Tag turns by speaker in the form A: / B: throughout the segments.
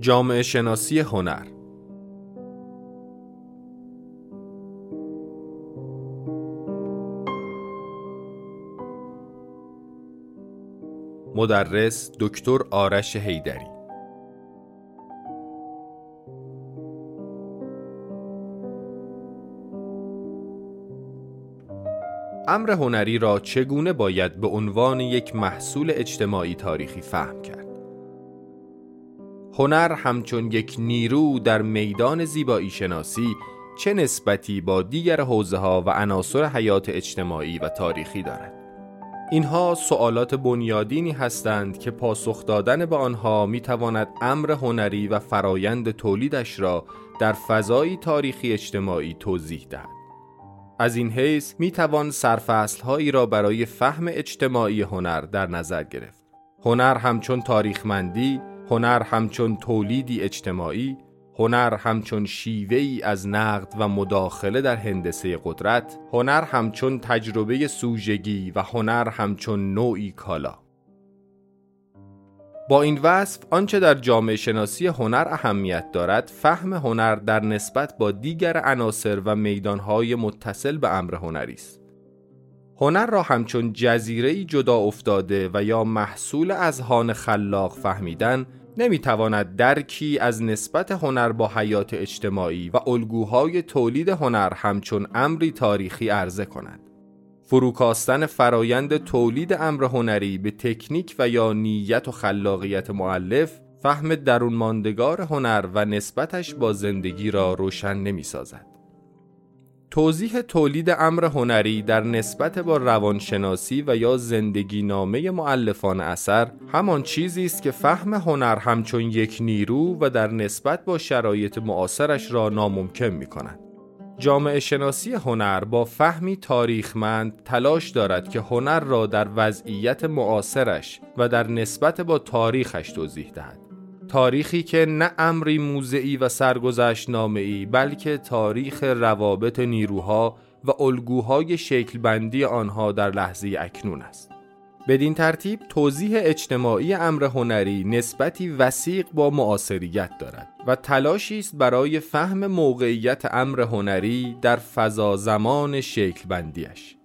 A: جامعه شناسی هنر. مدرس دکتر آرش هیدری امر هنری را چگونه باید به عنوان یک محصول اجتماعی تاریخی فهم کرد هنر همچون یک نیرو در میدان زیبایی شناسی چه نسبتی با دیگر حوزه ها و عناصر حیات اجتماعی و تاریخی دارد اینها سوالات بنیادینی هستند که پاسخ دادن به آنها می تواند امر هنری و فرایند تولیدش را در فضایی تاریخی اجتماعی توضیح دهد. از این حیث می توان سرفصلهایی را برای فهم اجتماعی هنر در نظر گرفت. هنر همچون تاریخمندی، هنر همچون تولیدی اجتماعی، هنر همچون شیوه ای از نقد و مداخله در هندسه قدرت هنر همچون تجربه سوژگی و هنر همچون نوعی کالا با این وصف آنچه در جامعه شناسی هنر اهمیت دارد فهم هنر در نسبت با دیگر عناصر و میدانهای متصل به امر هنری است هنر را همچون جزیره جدا افتاده و یا محصول اذهان خلاق فهمیدن نمی‌تواند درکی از نسبت هنر با حیات اجتماعی و الگوهای تولید هنر همچون امری تاریخی عرضه کند. فروکاستن فرایند تولید امر هنری به تکنیک و یا نیت و خلاقیت معلف فهم درون ماندگار هنر و نسبتش با زندگی را روشن نمی سازد. توضیح تولید امر هنری در نسبت با روانشناسی و یا زندگی نامه معلفان اثر همان چیزی است که فهم هنر همچون یک نیرو و در نسبت با شرایط معاصرش را ناممکن می کند. جامعه شناسی هنر با فهمی تاریخمند تلاش دارد که هنر را در وضعیت معاصرش و در نسبت با تاریخش توضیح دهد. تاریخی که نه امری موزعی و سرگذشت نامعی بلکه تاریخ روابط نیروها و الگوهای شکلبندی آنها در لحظه اکنون است. بدین ترتیب توضیح اجتماعی امر هنری نسبتی وسیق با معاصریت دارد و تلاشی است برای فهم موقعیت امر هنری در فضا زمان شکلبندیش.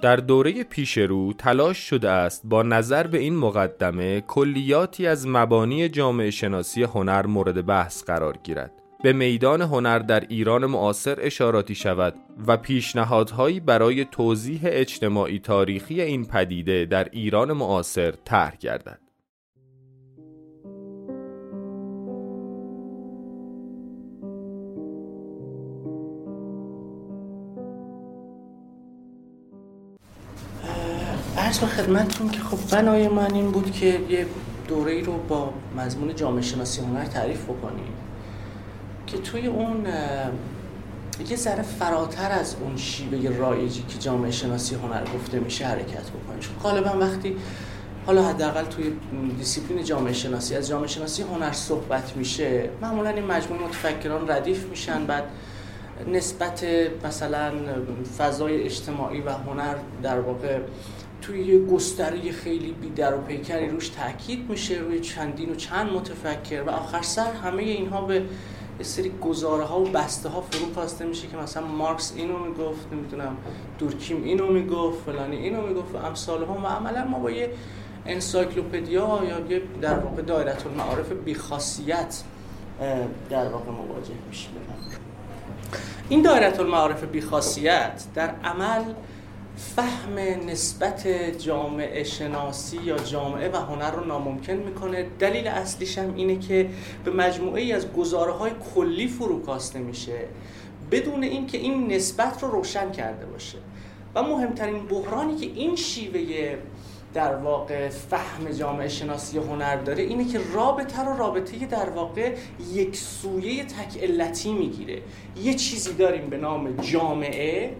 A: در دوره پیش رو تلاش شده است با نظر به این مقدمه کلیاتی از مبانی جامعه شناسی هنر مورد بحث قرار گیرد به میدان هنر در ایران معاصر اشاراتی شود و پیشنهادهایی برای توضیح اجتماعی تاریخی این پدیده در ایران معاصر طرح گردد
B: عرض به خدمتتون که خب بنای من این بود که یه دوره رو با مضمون جامعه شناسی هنر تعریف بکنیم که توی اون یه ذره فراتر از اون شیوه رایجی که جامعه شناسی هنر گفته میشه حرکت بکنیم. چون غالبا وقتی حالا حداقل توی دیسیپلین جامعه شناسی از جامعه شناسی هنر صحبت میشه معمولا این مجموعه متفکران ردیف میشن بعد نسبت مثلا فضای اجتماعی و هنر در واقع توی یه گستره خیلی بی در و پیکری روش تاکید میشه روی چندین و چند متفکر. و آخر سر همه اینها به سری گزاره ها و بسته ها فرو کاسته میشه که مثلا مارکس اینو می‌گفت نمی‌دونم دورکیم اینو می‌گفت فلانی اینو می‌گفت و امثال ها و عملا ما با یه انسایکلوپدیا یا یه در واقع دایره المعارف بیخاصیت در واقع مواجه میشیم. این دایره المعارف بیخاصیت در عمل فهم نسبت جامعه شناسی یا جامعه و هنر رو ناممکن می‌کنه. دلیل اصلیش هم اینه که به مجموعه ای از گزاره های کلی فروکاسته میشه بدون اینکه این نسبت رو روشن کرده باشه. و مهمترین بحرانی که این شیوه در واقع فهم جامعه شناسی هنر داره اینه که رابطه رو رابطه در واقع یک سویه تک علتی می‌گیره. یه چیزی داریم به نام جامعه.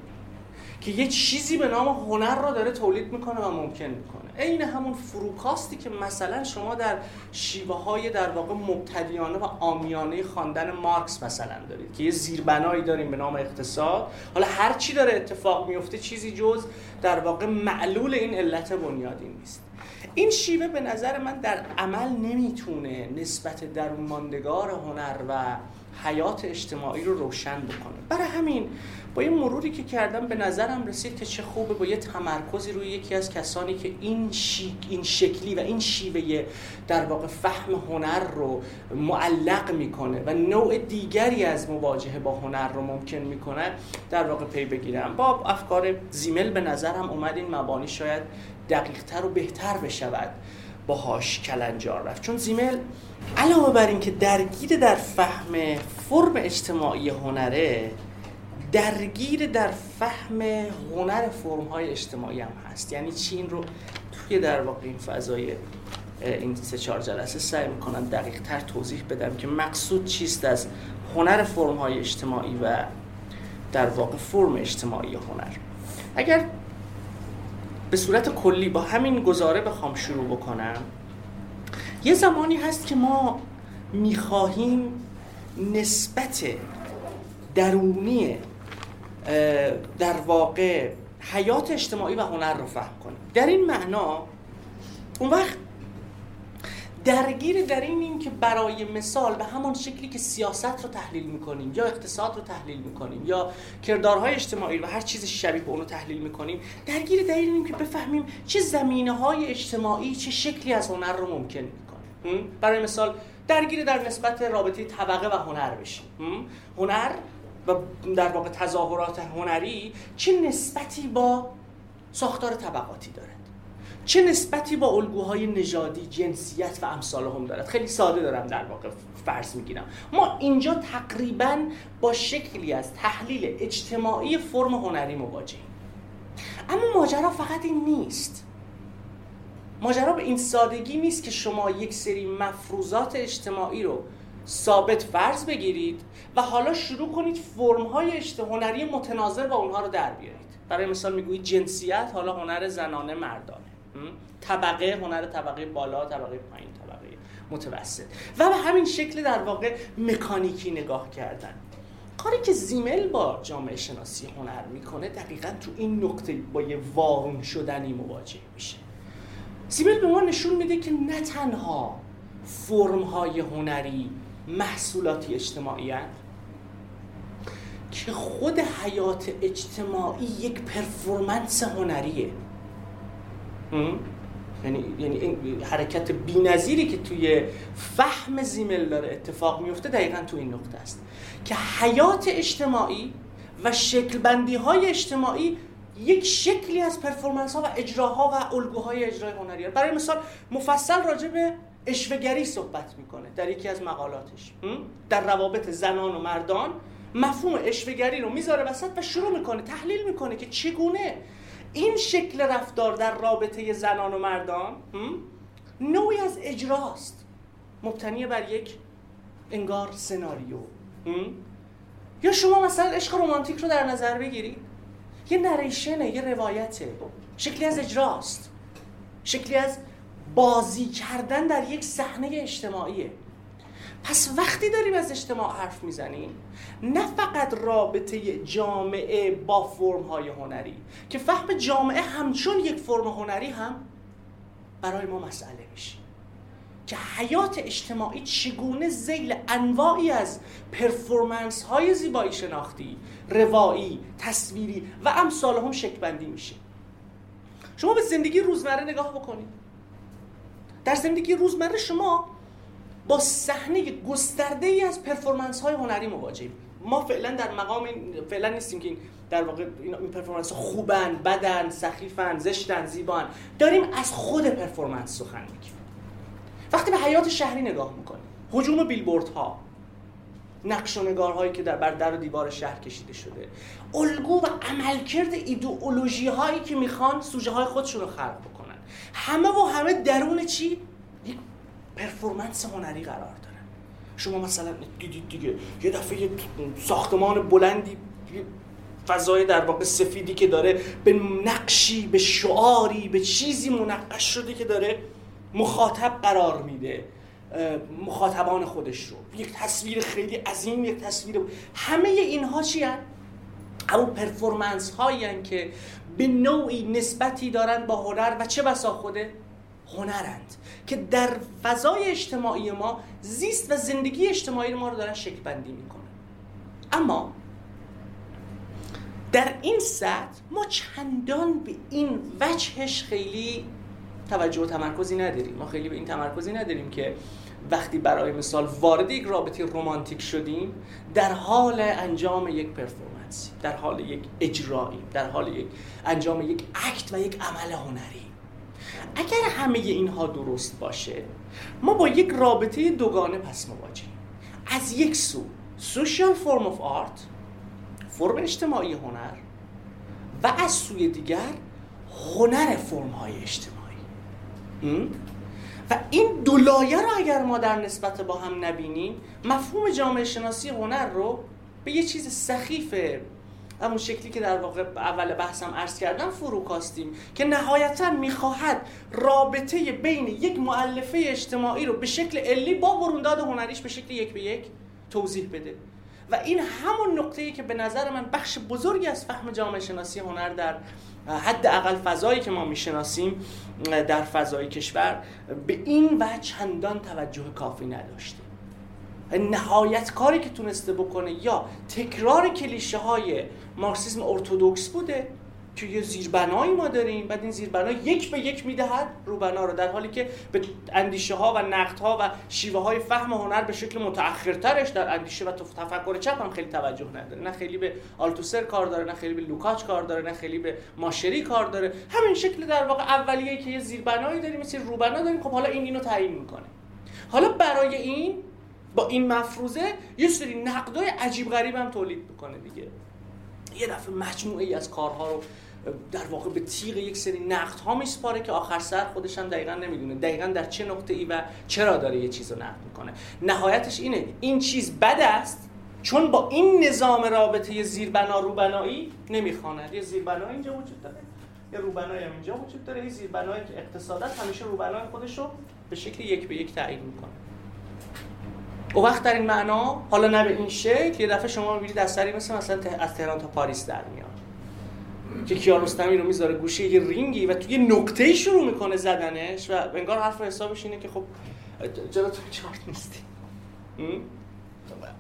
B: که یه چیزی به نام هنر را داره تولید می‌کنه و ممکن می‌کنه. عین همون فروکاستی که مثلا شما در شیوه های در واقع مبتدیانه و آمیانه خواندن مارکس مثلا دارید که یه زیربنایی داریم به نام اقتصاد. حالا هر چی داره اتفاق میفته چیزی جز در واقع معلول این علت بنیادی نیست. این شیوه به نظر من در عمل نمی‌تونه نسبت درون ماندگار هنر و حیات اجتماعی رو روشن بکنه. برای همین با یه مروری که کردم به نظرم رسید که چه خوبه با یه تمرکزی روی یکی از کسانی که این, شیک، این شکلی و این شیوه در واقع فهم هنر رو معلق می‌کنه و نوع دیگری از مواجهه با هنر رو ممکن می‌کنه در واقع پی بگیرم. با افکار زیمل به نظرم اومد این مبانی شاید دقیقتر و بهتر بشود. باهاش کلنجار رفت. چون زیمل علاوه بر اینکه درگیر در فهم فرم اجتماعی هنره درگیر در فهم هنر فرم های اجتماعی هم هست. یعنی چین رو توی در واقع این فضای این سه چهار جلسه سعی می‌کنم دقیق تر توضیح بدم که مقصود چیست از هنر فرم های اجتماعی و در واقع فرم اجتماعی هنر. اگر به صورت کلی با همین گزاره بخوام شروع بکنم یه زمانی هست که ما می‌خواهیم نسبت درونی در واقع حیات اجتماعی و هنر رو فهم کنیم در این معنا اون وقت درگیر در این که برای مثال به همان شکلی که سیاست رو تحلیل می‌کنیم یا اقتصاد رو تحلیل می‌کنیم یا کردارهای اجتماعی و هر چیز شبیه به اون رو تحلیل می‌کنیم درگیر در این که بفهمیم چه زمینه های اجتماعی چه شکلی از هنر رو ممکن می‌کنه. برای مثال درگیر در نسبت رابطه طبقه و هنر بشیم. هنر و در واقع تظاهرات هنری چه نسبتی با ساختار طبقاتی دارد؟ چه نسبتی با الگوهای نژادی جنسیت و امثال هم دارد؟ خیلی ساده دارم در واقع فرض می‌گیرم. ما اینجا تقریبا با شکلی از تحلیل اجتماعی فرم هنری مواجهیم. اما ماجرا فقط این نیست. ماجرا به این سادگی نیست که شما یک سری مفروضات اجتماعی رو ثابت فرض بگیرید و حالا شروع کنید فرم های هنری متناظر با اونها رو در بیارید. برای مثال می‌گویید جنسیت حالا هنر زنانه مردانه. طبقه هنر طبقه بالا طبقه پایین طبقه متوسط. و به همین شکل در واقع مکانیکی نگاه کردن. کاری که زیمل با جامعه شناسی هنر می‌کنه دقیقا تو این نقطه با یه وارون شدنی مواجه میشه. زیمل به ما نشون میده که نه تنها فرم های هنری محصولاتی اجتماعی که خود حیات اجتماعی یک پرفورمنس هنریه. یعنی یعنی حرکت بی‌نظیری که توی فهم زیمل داره اتفاق میفته دقیقا تو این نقطه است. که حیات اجتماعی و شکلبندی های اجتماعی یک شکلی از پرفورمنس ها و اجراها و الگوهای اجرای هنری برای مثال مفصل راجع به اشوگری صحبت می‌کنه در یکی از مقالاتش. در روابط زنان و مردان مفهوم اشوگری رو می‌ذاره وسط و شروع می‌کنه تحلیل می‌کنه که چگونه این شکل رفتار در رابطه زنان و مردان نوعی از اجراست. مبتنی بر یک انگار سناریو. یا شما مثلا عشق رومانتیک رو در نظر بگیرید. یه نریشنه یه روایته. شکلی از اجراست. شکلی از بازی کردن در یک صحنه اجتماعیه. پس وقتی داریم از اجتماع حرف می‌زنیم نه فقط رابطه جامعه با فرم های هنری که فهم جامعه همچون یک فرم هنری هم برای ما مسئله میشه. که حیات اجتماعی چگونه زیل انواعی از پرفورمنس های زیبایی شناختی روایی، تصویری و امثال هم شکبندی میشه. شما به زندگی روزمره نگاه بکنید. در زندگی روزمره شما با صحنه گسترده ای از performance های هنری مواجهیم ما فعلا در مقام این فعلا نیستیم که در واقع این performance خوبن بدن سخیفن زشتن زیبان. داریم از خود performance سخن میگیم. وقتی به حیات شهری نگاه می‌کنیم هجوم بیلبورد ها نقش و نگارهایی که در بر در و دیوار شهر کشیده شده الگو و عملکرد ایدئولوژی هایی که می‌خوان سوژه های خودشون رو خلق همه و همه درون چی؟ یک پرفورمنس هنری قرار دارن شما مثلا دیدید دیگه یه دفعه یه ساختمان بلندی فضای در واقع سفیدی که داره به نقشی به شعاری به چیزی منقش شده که داره مخاطب قرار میده مخاطبان خودش رو. یک تصویر خیلی عظیم یک تصویر همه اینها چی هن؟ همون پرفورمنس هایی که به نوعی نسبتی دارن با هنر و چه بسا خوده؟ هنرند که در فضای اجتماعی ما زیست و زندگی اجتماعی ما رو دارن شکل بندی می‌کنن. اما در این سطح ما چندان به این وجهش خیلی توجه و تمرکزی نداریم. ما خیلی به این تمرکزی نداریم که وقتی برای مثال وارد یک رابطه رومانتیک شدیم در حال انجام یک پرفورمنس. در حال یک اجرایی در حال یک انجام یک اکت و یک عمل هنری. اگر همه اینها درست باشه ما با یک رابطه دوگانه پس مواجهیم. از یک سو سوشیال فرم of آرت فرم اجتماعی هنر و از سوی دیگر هنر فرم های اجتماعی و این دو لایه رو اگر ما در نسبت با هم نبینیم مفهوم جامعه شناسی هنر رو به یه چیز سخیف همون شکلی که در واقع اول بحثم عرض کردم فروکاستیم که نهایتا می‌خواهد رابطه بین یک معلفه اجتماعی رو به شکل علی با برونداد هنریش به شکل یک به یک توضیح بده. و این همون نقطه ای که به نظر من بخش بزرگی از فهم جامعه شناسی هنر در حد اقل فضایی که ما می‌شناسیم در فضای کشور به این و چندان توجه کافی نداشته. نهایت کاری که تونسته بکنه یا تکرار کلیشه های مارکسیسم ارتودکس بوده که یه زیربنایی ما داریم بعد این زیربنا یک به یک می‌دهد روبنا رو در حالی که به اندیشه ها و نقد ها و شیوه های فهم هنر به شکل متأخرترش در اندیشه و تفکر چپ هم خیلی توجه نداره. نه خیلی به آلتوسر کار داره نه خیلی به لوکاچ کار داره نه خیلی به ماشری کار داره. همین شکل در واقع اولیه که یه زیربنایی داریم مثل روبنا داریم خب حالا این اینو تعیین می‌کنه. حالا برای این با این مفروضه یه سری نقدای عجیب غریب هم تولید می‌کنه دیگه. یه دفعه مجموعه ای از کارها رو در واقع به تیغ یک سری نقد ها میسپاره که آخر سر خودش هم دقیقا نمی‌دونه. دقیقا در چه نقطه ای و چرا داره یه چیز رو نقد می‌کنه. نهایتش اینه این چیز بد است چون با این نظام رابطه زیربنا روبنایی نمی‌خواند یه زیربنا اینجا وجود داره یه روبنایی هم اینجا وجود داره. یه زیربنایی که اقتصادت همیشه روبنای خودش رو به شکل یک به یک تعیین می‌کنه. او وقت در این معنا حالا نه به این شکل یه دفعه شما می‌بینید از سری مثل مثلا از تهران تا پاریس در میاد. که کیارستمی رو می‌ذاره گوشه یه رینگی و توی نقطه شروع می‌کنه زدنش و انگار حرف حسابش اینه که خب چرا تو چارت نیستی.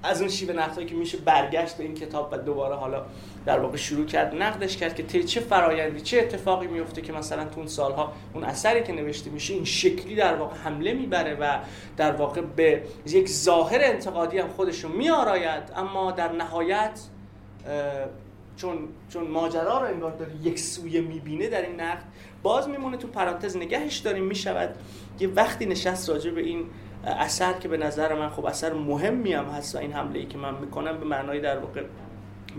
B: از اون شیوه نقدهایی که میشه برگشت به این کتاب و دوباره حالا در واقع شروع کرد نقدش کرد که چه فرایندی چه اتفاقی میفته که مثلا تو اون سالها اون اثری که نوشته میشه این شکلی در واقع حمله می‌بره و در واقع به یک ظاهر انتقادی هم خودش رو میآراید. اما در نهایت چون چون ماجرا رو انگار داره یک سویه می‌بینه در این نقد باز میمونه تو پرانتز نگهش داریم می‌شود یه وقتی نشست راجع به این اثر که به نظر من خب اثر مهمی هم هست و این حمله ای که من می‌کنم به معنای در واقع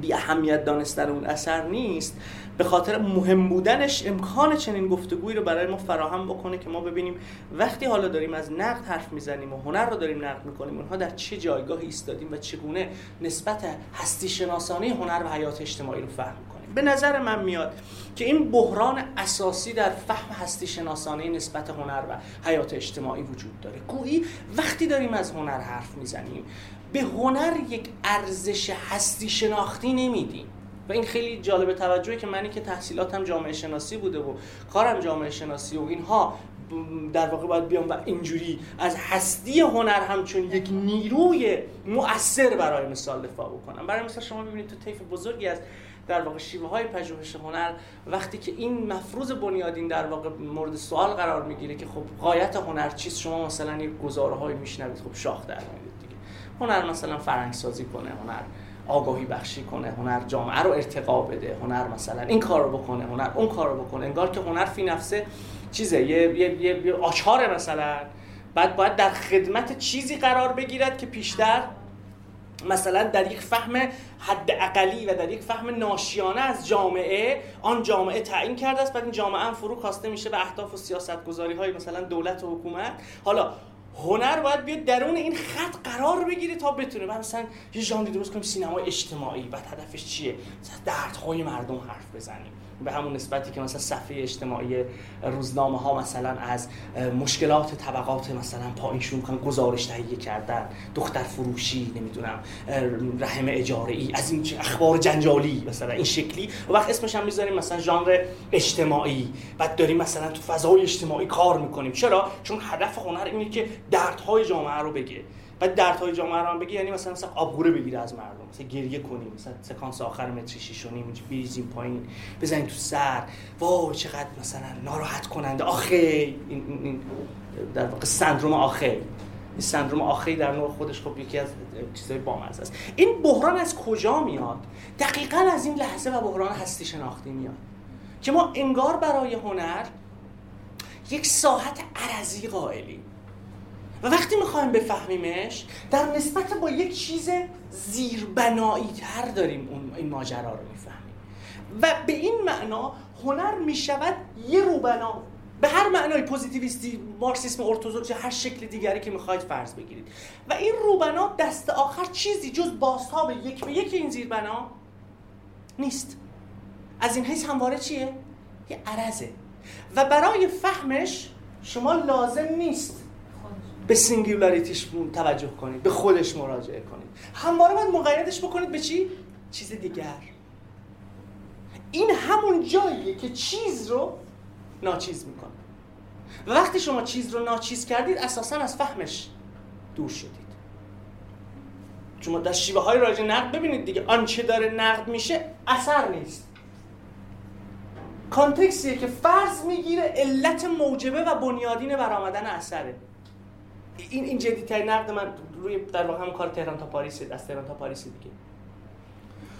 B: بی اهمیت دانستن اون اثر نیست. به خاطر مهم بودنش امکان چنین گفتگویی رو برای ما فراهم بکنه که ما ببینیم وقتی حالا داریم از نقد حرف می‌زنیم و هنر رو داریم نقد می‌کنیم اونها در چه جایگاهی ایستادیم و چگونه نسبت هستی شناسانه هنر و حیات اجتماعی رو فهم کنیم به نظر من میاد که این بحران اساسی در فهم هستی شناسانه نسبت هنر و حیات اجتماعی وجود داره. گویی وقتی داریم از هنر حرف می‌زنیم به هنر یک ارزش هستی شناختی نمیدیم. و این خیلی جالب توجهی که منی که تحصیلاتم جامعه شناسی بوده و کارم جامعه شناسی و اینها در واقع باید بیام و اینجوری از هستی هنر همچون یک نیروی مؤثر برای مثال دفاع بکنم. برای مثال شما ببینید تو طیف بزرگی از در واقع شیوه های پژوهش هنر وقتی که این مفروض بنیادین در واقع مورد سوال قرار می‌گیره که خب غایت هنر چیست شما مثلا یک گزاره های میشنوید خب شاخ در هنر مثلا فرنگ سازی کنه هنر آگاهی بخشی کنه هنر جامعه رو ارتقا بده هنر مثلا این کار رو بکنه هنر اون کار رو بکنه انگار که هنر فی نفسه چیزه یه, یه،, یه،, یه آچاره مثلا. بعد باید در خدمت چیزی قرار بگیرد که پیشتر مثلا در یک فهم حد اقلی و در یک فهم ناشیانه از جامعه آن جامعه تعیین کرده است. بعد این جامعه هم فرو کاسته میشه به اهداف و سیاست گذاری های مثلا دولت و حکومت. حالا هنر باید بیاد درون این خط قرار بگیره تا بتونه. بعد مثلا یه ژانری درست کنیم سینما اجتماعی بعد هدفش چیه؟ مثلا دردهای مردم حرف بزنیم. به همون نسبتی که مثلا صفحه اجتماعی روزنامه ها مثلا از مشکلات طبقات مثلا پایین شروع کنن گزارش تهیه کردن دختر فروشی نمی‌دونم رحم اجاره ای از این اخبار جنجالی مثلا این شکلی. و وقت اسمش هم می‌ذاریم مثلا ژانر اجتماعی. بعد داریم مثلا تو فضای اجتماعی کار می‌کنیم. چرا؟ چون هدف هنر اینه که دردهای جامعه رو بگه. بعد دردهای جامعه رو هم بگی یعنی مثلا مثلا آبگوره بگیره از مردم. مثلا گریه کنیم مثلا سکانس آخر متری 6 و نیم بریزیم پایین بزنیم تو سر. وای چقدر مثلا ناراحت کننده. آخه این, این در واقع سندروم آخه. این سندروم آخه در نوع خودش خب یکی از چیزای بامزه است. این بحران از کجا میاد؟ دقیقا از این لحظه و بحران هستی شناختی میاد. که ما انگار برای هنر یک ساحت عرضی قائلیم. و وقتی می‌خوایم بفهمیمش در نسبت با یک چیز زیربنایی تر داریم اون این ماجرا رو می‌فهمیم. و به این معنا هنر می‌شود یه روبنا. به هر معنای پوزیتیویستی مارکسیسم ارتودکس هر شکل دیگری که می‌خواید فرض بگیرید. و این روبنا دست آخر چیزی جز بازتاب یک به یک این زیربنا نیست. از این حیث همواره چیه؟ یه عرضه. و برای فهمش شما لازم نیست به singularity ش توجه کنید به خودش مراجعه کنید. همواره باید مقیدش بکنید به چی؟ چیز دیگر. این همون جاییه که چیز رو ناچیز می‌کنه. وقتی شما چیز رو ناچیز کردید اساسا از فهمش دور شدید. شما در شیوه های رایج نقد ببینید دیگه آنچه داره نقد میشه اثر نیست. context یه که فرض می‌گیره علت موجبه و بنیادین برآمدن اثره. این این جدی ترین نقد من روی در واقع هم کار تهران تا پاریس از تهران تا پاریس دیگه.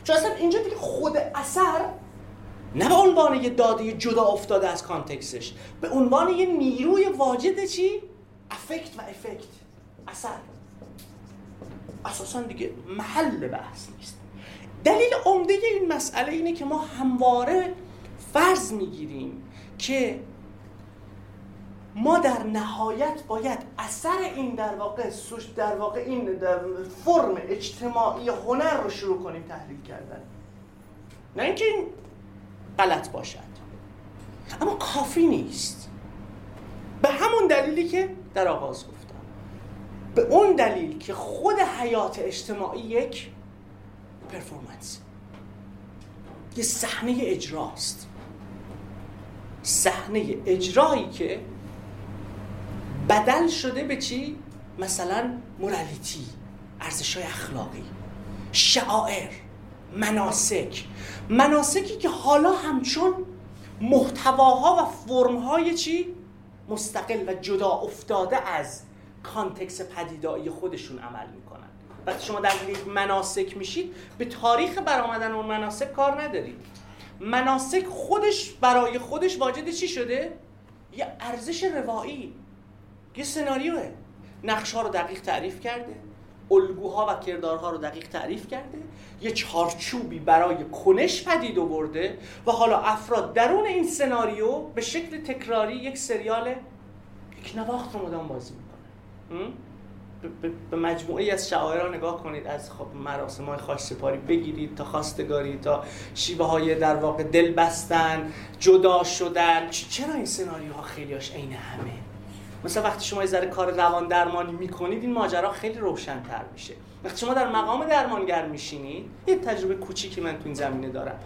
B: چون اصلا اینجا دیگه خود اثر نه به عنوان یه داده جدا افتاده از کانتکستش به عنوان یه نیروی واجد چی؟ افکت و افکت. اثر. اساسا دیگه محل بحث نیست. دلیل عمده این مسئله اینه که ما همواره فرض می‌گیریم که ما در نهایت باید اثر این در واقع سوش در واقع این در فرم اجتماعی هنر رو شروع کنیم تحلیل کردن. نه اینکه این غلط باشد. اما کافی نیست. به همون دلیلی که در آغاز گفتم. به اون دلیل که خود حیات اجتماعی یک پرفورمنس یه صحنه اجراست. صحنه اجرایی که بدل شده به چی؟ مثلا مورالیتی ارزش اخلاقی شعائر مناسک مناسکی که حالا همچون محتواها و فرمهای چی؟ مستقل و جدا افتاده از کانتکس پدیدایی خودشون عمل می‌کنن وقتی شما در یک مناسک میشید به تاریخ برآمدن اون مناسک کار ندارید مناسک خودش برای خودش واجد چی شده؟ یه ارزش روایی یه سناریوه. نقش ها رو دقیق تعریف کرده الگوها و کردارها رو دقیق تعریف کرده یه چارچوبی برای کنش پدید آورده و حالا افراد درون این سناریو به شکل تکراری یک سریال یک نواخت رو مدام بازی می‌کنه به مجموعه از را نگاه کنید از خب مراسم های خاش سپاری بگیرید تا خواستگاری تا شیوه های در واقع دل بستن جدا شدن. چرا این سناریوها خیلیاش عین همه؟ مثلا وقتی شما یه ذره کار روان درمانی می‌کنید این ماجرا خیلی روشنتر میشه. وقتی شما در مقام درمانگر میشینید یه تجربه کوچیکی من تو این زمینه دارم.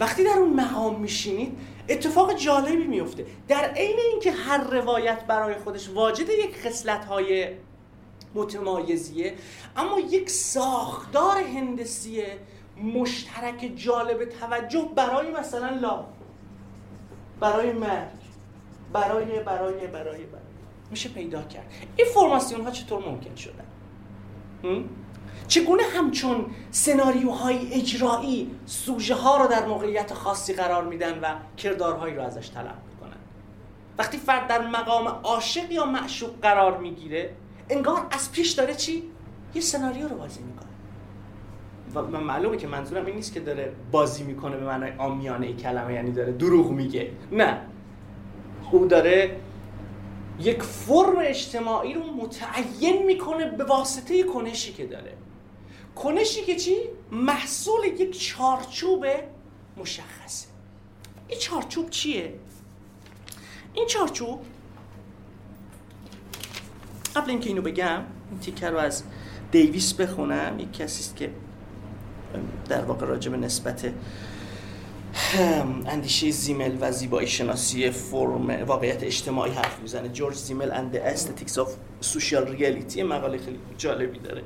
B: وقتی در اون مقام میشینید اتفاق جالبی میفته در عین اینکه هر روایت برای خودش واجد یک خصلت های متمایزیه اما یک ساختار هندسی مشترک جالب توجه برای مثلا لا برای مرگ. برای برای برای برای. میشه پیدا کرد. این فرماسیون ها چطور ممکن شدن؟ چگونه همچون سناریوهای اجرایی سوژه ها رو در موقعیت خاصی قرار میدن و کردارهایی رو ازش طلب می‌کنن؟ وقتی فرد در مقام عاشق یا معشوق قرار می‌گیره انگار از پیش داره چی؟ یه سناریو رو بازی می‌کنه. و معلومه که منظورم این نیست که داره بازی می‌کنه به معنای آمیانه ای کلمه یعنی داره دروغ میگه. نه. او داره یک فرم اجتماعی رو متعین می‌کنه به واسطه کنشی که داره کنشی که چی؟ محصول یک چارچوب مشخصه این چارچوب چیه؟ این چارچوب قبل اینکه اینو بگم این تیکه رو از دیویس بخونم یک کسی است که در واقع راجع به نسبت اندیشه زیمل و زیبایی شناسی فرم واقعیت اجتماعی حرف می‌زنه. جورج زیمل the aesthetics of social reality. مقاله خیلی جالبی داره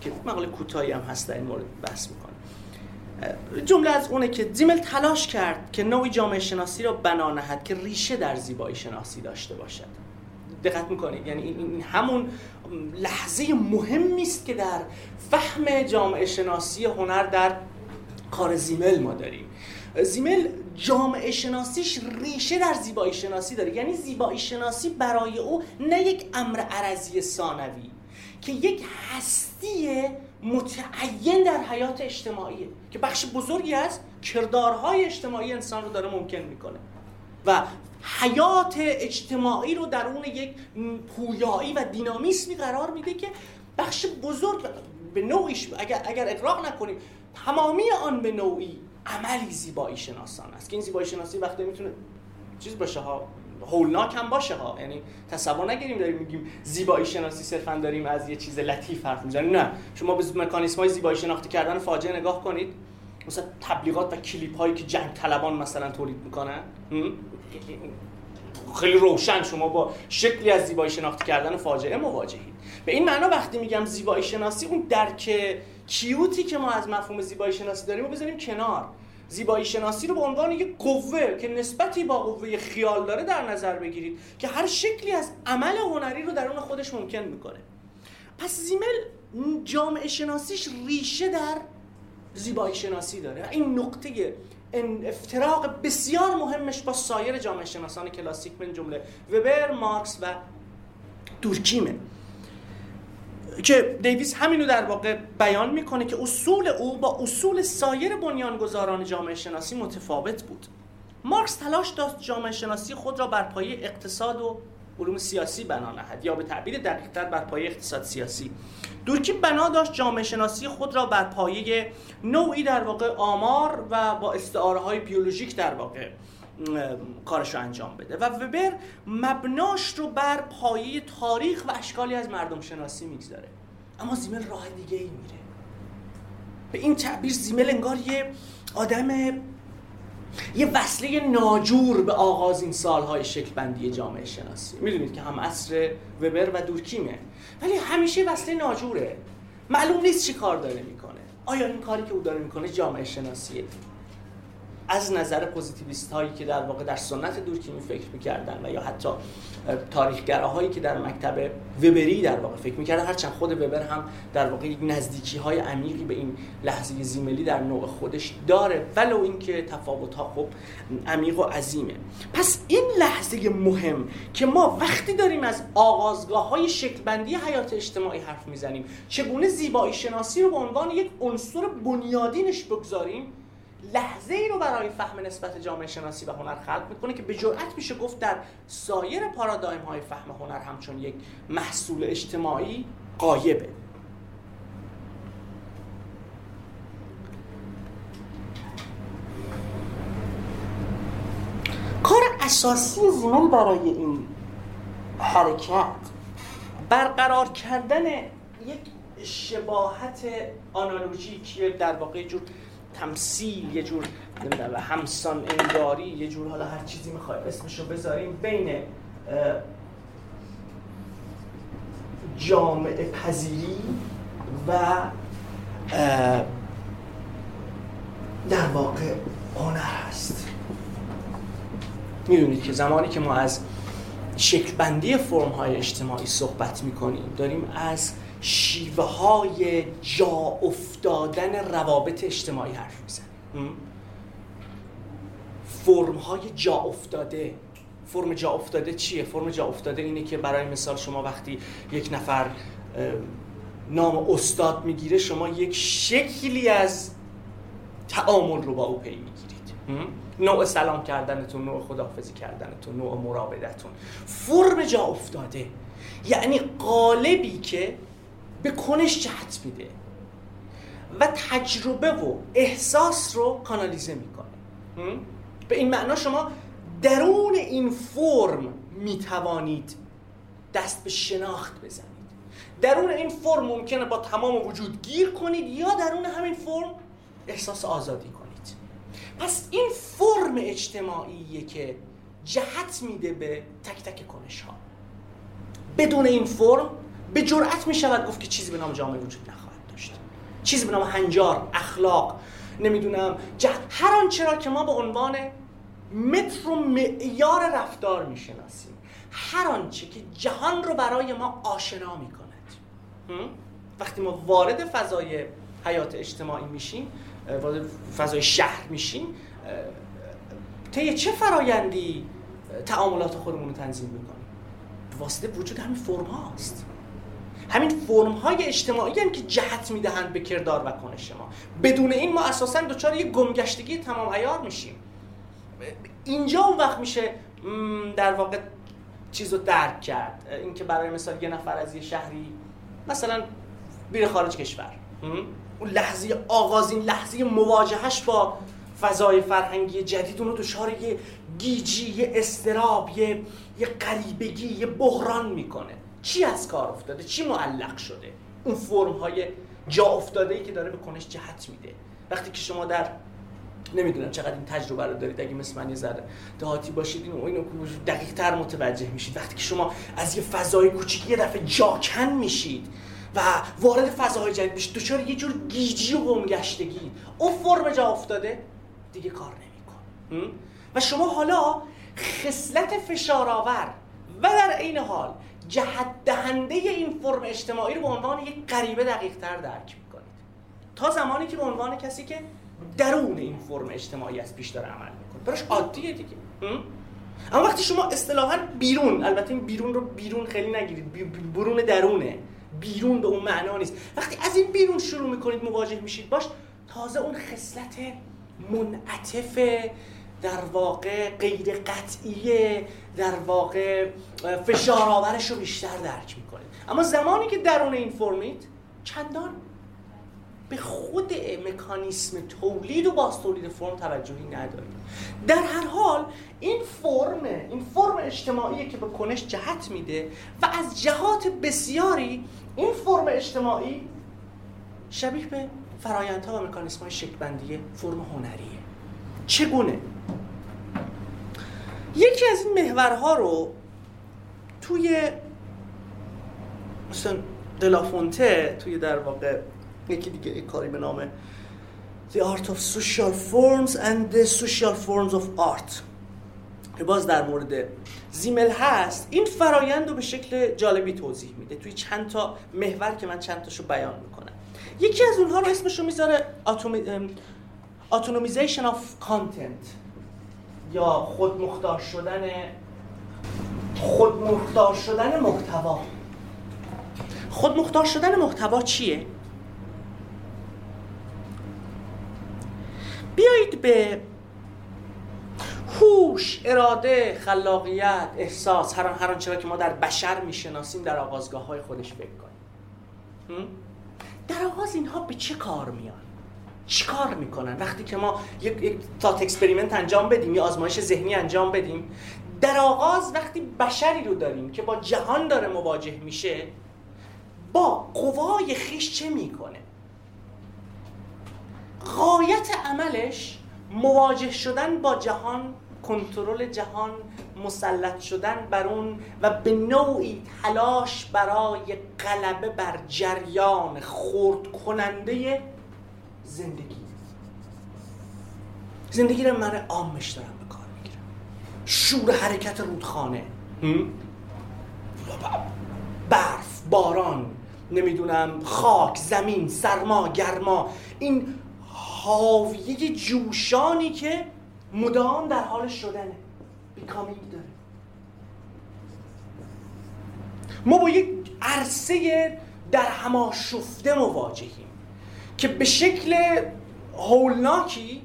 B: که مقاله کوتاهی هم هست در این مورد بحث می‌کنه. جمله از اونه که زیمل تلاش کرد که نوعی جامعه شناسی را بنا نهد که ریشه در زیبایی شناسی داشته باشد. دقت می‌کنید؟ یعنی این همون لحظه مهمی است که در فهم جامعه شناسی هنر در کار زیمل ما داریم. زیمل جامعه شناسیش ریشه در زیبایی شناسی داره. یعنی زیبایی شناسی برای او نه یک امر عرضی ثانوی که یک هستی متعین در حیات اجتماعیه که بخش بزرگی از کردارهای اجتماعی انسان رو داره ممکن می‌کنه. و حیات اجتماعی رو درون یک پویایی و دینامیسمی قرار میده که بخش بزرگ به نوعیش اگر, اگر اقراق نکنیم تمامی آن به نوعی عملی زیبایی شناسان است. که این زیبایی شناسی وقتی می‌تونه چیز باشه ها هولناک هم باشه ها. یعنی تصور نگیریم داریم میگیم زیبایی شناسی صرفا داریم از یه چیز لطیف حرف می‌زنیم. نه. شما به مکانیسم های زیبایی شناختی کردن فاجعه نگاه کنید. مثلا تبلیغات و کلیپ هایی که جنگ طلبان مثلا تولید می‌کنن. خیلی روشن. شما با شکلی از زیبایی شناختی کردن فاجعه مواجهید. به این معنا وقتی میگم زیبایی شناسی اون درک کیوتی که ما از مفهوم زیبایی شناسی داریم رو بذاریم کنار. زیبایی شناسی رو به عنوان یک قوه که نسبتی با قوه خیال داره در نظر بگیرید که هر شکلی از عمل هنری رو درون خودش ممکن می‌کنه. پس زیمل جامعه شناسیش ریشه در زیبایی شناسی داره. این نقطه افتراق بسیار مهمش با سایر جامعه شناسان کلاسیک من جمله وبر، مارکس و دورکیمه که دیویس همینو در واقع بیان می‌کنه که اصول او با اصول سایر بنیانگذاران جامعه شناسی متفاوت بود. مارکس تلاش داشت جامعه شناسی خود را بر پایه اقتصاد و علوم سیاسی بنا نهد یا به تعبیر دقیقتر بر پایه اقتصاد سیاسی. دورکیم بنا داشت جامعه شناسی خود را بر پایه نوعی در واقع آمار و با استعاره های بیولوژیک در واقع کارش رو انجام بده. و وبر مبناش رو بر پایه تاریخ و اشکالی از مردم شناسی می‌گذاره. اما زیمل راه دیگه ای میره به این تعبیر زیمل انگار یه آدم یه وصله ناجور به آغاز این سالهای شکلبندی جامعه شناسی. می‌دونید که هم عصر وبر و دورکیمه ولی همیشه وصله ناجوره. معلوم نیست چی کار داره می‌کنه. آیا این کاری که او داره می‌کنه جامعه شناسیه؟ از نظر پوزیتیویست هایی که در واقع در سنت دورکیمی فکر می‌کردن و یا حتی تاریخگراهایی که در مکتب وبری در واقع فکر می‌کردن هرچند خود وبر هم در واقع یک نزدیکی های عمیقی به این لحظه زیملی در نوع خودش داره. ولو اینکه تفاوت ها خب عمیق و عظیمه. پس این لحظه مهم که ما وقتی داریم از آغازگاه های شکلبندی حیات اجتماعی حرف می‌زنیم چگونه زیبایی شناسی رو به عنوان یک عنصر بنیادینش بگذاریم لحظه ای رو برای فهم نسبت جامعه شناسی و هنر خلق می‌کنه که به جرأت میشه گفت در سایر پارادایم های فهم هنر همچون یک محصول اجتماعی قایبه. کار اساسی زیمل برای این حرکت برقرار کردن یک شباهت آنالوژیکی در واقع جور تمثیل یه جور همسان انگاری یه جور حالا هر چیزی می‌خوای اسمشو بذاریم بین جامعه پذیری و در واقع هنر هست. می‌دونید که زمانی که ما از شکلبندی فرم های اجتماعی صحبت می‌کنیم داریم از شیوه های جا افتادن روابط اجتماعی حرف می‌زنیم فرم های جا افتاده. فرم جا افتاده چیه؟ فرم جا افتاده اینه که برای مثال شما وقتی یک نفر نام استاد می‌گیره شما یک شکلی از تعامل رو با او پی می‌گیرید. نوع سلام کردنتون نوع خداحافظی کردنتون نوع مراودتون فرم جا افتاده. یعنی قالبی که به کنش جهت میده و تجربه و احساس رو کانالیزه می‌کنه. به این معنا شما درون این فرم می‌توانید دست به شناخت بزنید. درون این فرم ممکنه با تمام وجود گیر کنید یا درون همین فرم احساس آزادی کنید. پس این فرم اجتماعیه که جهت میده به تک تک کنش ها بدون این فرم به جرأت می شود گفت که چیزی به نام جامعه وجود نخواهد داشت. چیزی به نام هنجار اخلاق نمی‌دونم جهت هر آنچه را که ما به عنوان متر و معیار رفتار می‌شناسیم هر آنچه که جهان رو برای ما آشنا می‌کند. وقتی ما وارد فضای حیات اجتماعی میشیم وارد فضای شهر میشیم طی چه فرایندی تعاملات خودمون رو تنظیم می‌کنیم؟ واسطه وجود همین فرم هاست همین فرم های اجتماعی هم که جهت می‌دهند به کردار و کنش ما. بدون این ما اساسا دچار یه گمگشتگی تمام عیار میشیم. اینجا اون وقت میشه در واقع چیز رو درک کرد. اینکه برای مثال یه نفر از یه شهری مثلا بیره خارج کشور اون لحظه آغازین لحظه مواجهش با فضای فرهنگی جدید اونو دچار یه گیجی یه استراب یه یه قریبگی یه بحران می‌کنه. چی از کار افتاده؟ چی معلق شده؟ اون فرم های جا افتاده ای که داره به کنش جهت میده. وقتی که شما در نمی‌دونم چقدر این تجربه رو دارید اگه مثل من یه ذره دهاتی باشید اینو اینو دقیق تر متوجه میشید. وقتی که شما از یه فضای کوچیک یه دفعه جاکن میشید و وارد فضاهای جدید بشید دچار یه جور گیجی و گمگشتگی. اون فرم جا افتاده دیگه کار نمیکن و شما حالا خصلت فشارآور و در عین حال جهت دهنده این فرم اجتماعی رو به عنوان یک غریبه دقیق تر درک می‌کنید. تا زمانی که به عنوان کسی که درون این فرم اجتماعی از پیش داره عمل می‌کنه. براش عادیه دیگه. اما وقتی شما اصطلاحا بیرون البته این بیرون رو بیرون خیلی نگیرید. برون درونه. بیرون به اون معنا نیست. وقتی از این بیرون شروع می‌کنید مواجه میشید باش تازه اون خصلت منعطف در واقع غیر قطعیه در واقع فشار آورش رو بیشتر درک می‌کنید اما زمانی که درون این فرمید چندان به خود مکانیسم تولید و باز تولید فرم توجهی ندارید در هر حال این فرم این فرم اجتماعی که به کنش جهت میده و از جهات بسیاری این فرم اجتماعی شبیه به فرایندها و مکانیسم های فرم هنریه. چگونه؟ یکی از این محورها رو توی مثلا دلافونته توی در واقع یکی دیگه یک کاری به نام The Art of Social Forms and the Social Forms of Art. که باز در مورد زیمل هست. این فرایند رو به شکل جالبی توضیح میده. توی چند تا محور که من چند تاشو بیان می‌کنم. یکی از اونها رو اسمش رو می‌ذاره autonomization of content یا خودمختار شدن خودمختار شدن محتوا. خودمختار شدن محتوا چیه؟ بیایید به هوش، اراده، خلاقیت، احساس هر هر آنچه که ما در بشر می‌شناسیم در آغازگاه های خودش فکر کنیم. در آغاز اینها به چه کار میان؟ چی کار می‌کنن؟ وقتی که ما یک, یک thought experiment انجام بدیم یا آزمایش ذهنی انجام بدیم در آغاز وقتی بشری رو داریم که با جهان داره مواجه میشه با قوای خویش چه می‌کنه؟ غایت عملش مواجه شدن با جهان کنترل جهان مسلط شدن بر اون و به نوعی تلاش برای غلبه بر جریان خورد کننده زندگی. زندگی رو من عامش دارم به کار می‌گیرم. شور حرکت رودخانه. برف باران نمی‌دونم خاک زمین سرما گرما. این حاویه جوشانی که مدام در حال شدنه. بیکامینگ داره. ما با یک عرصه در شفته مواجهیم. که به شکل هولناکی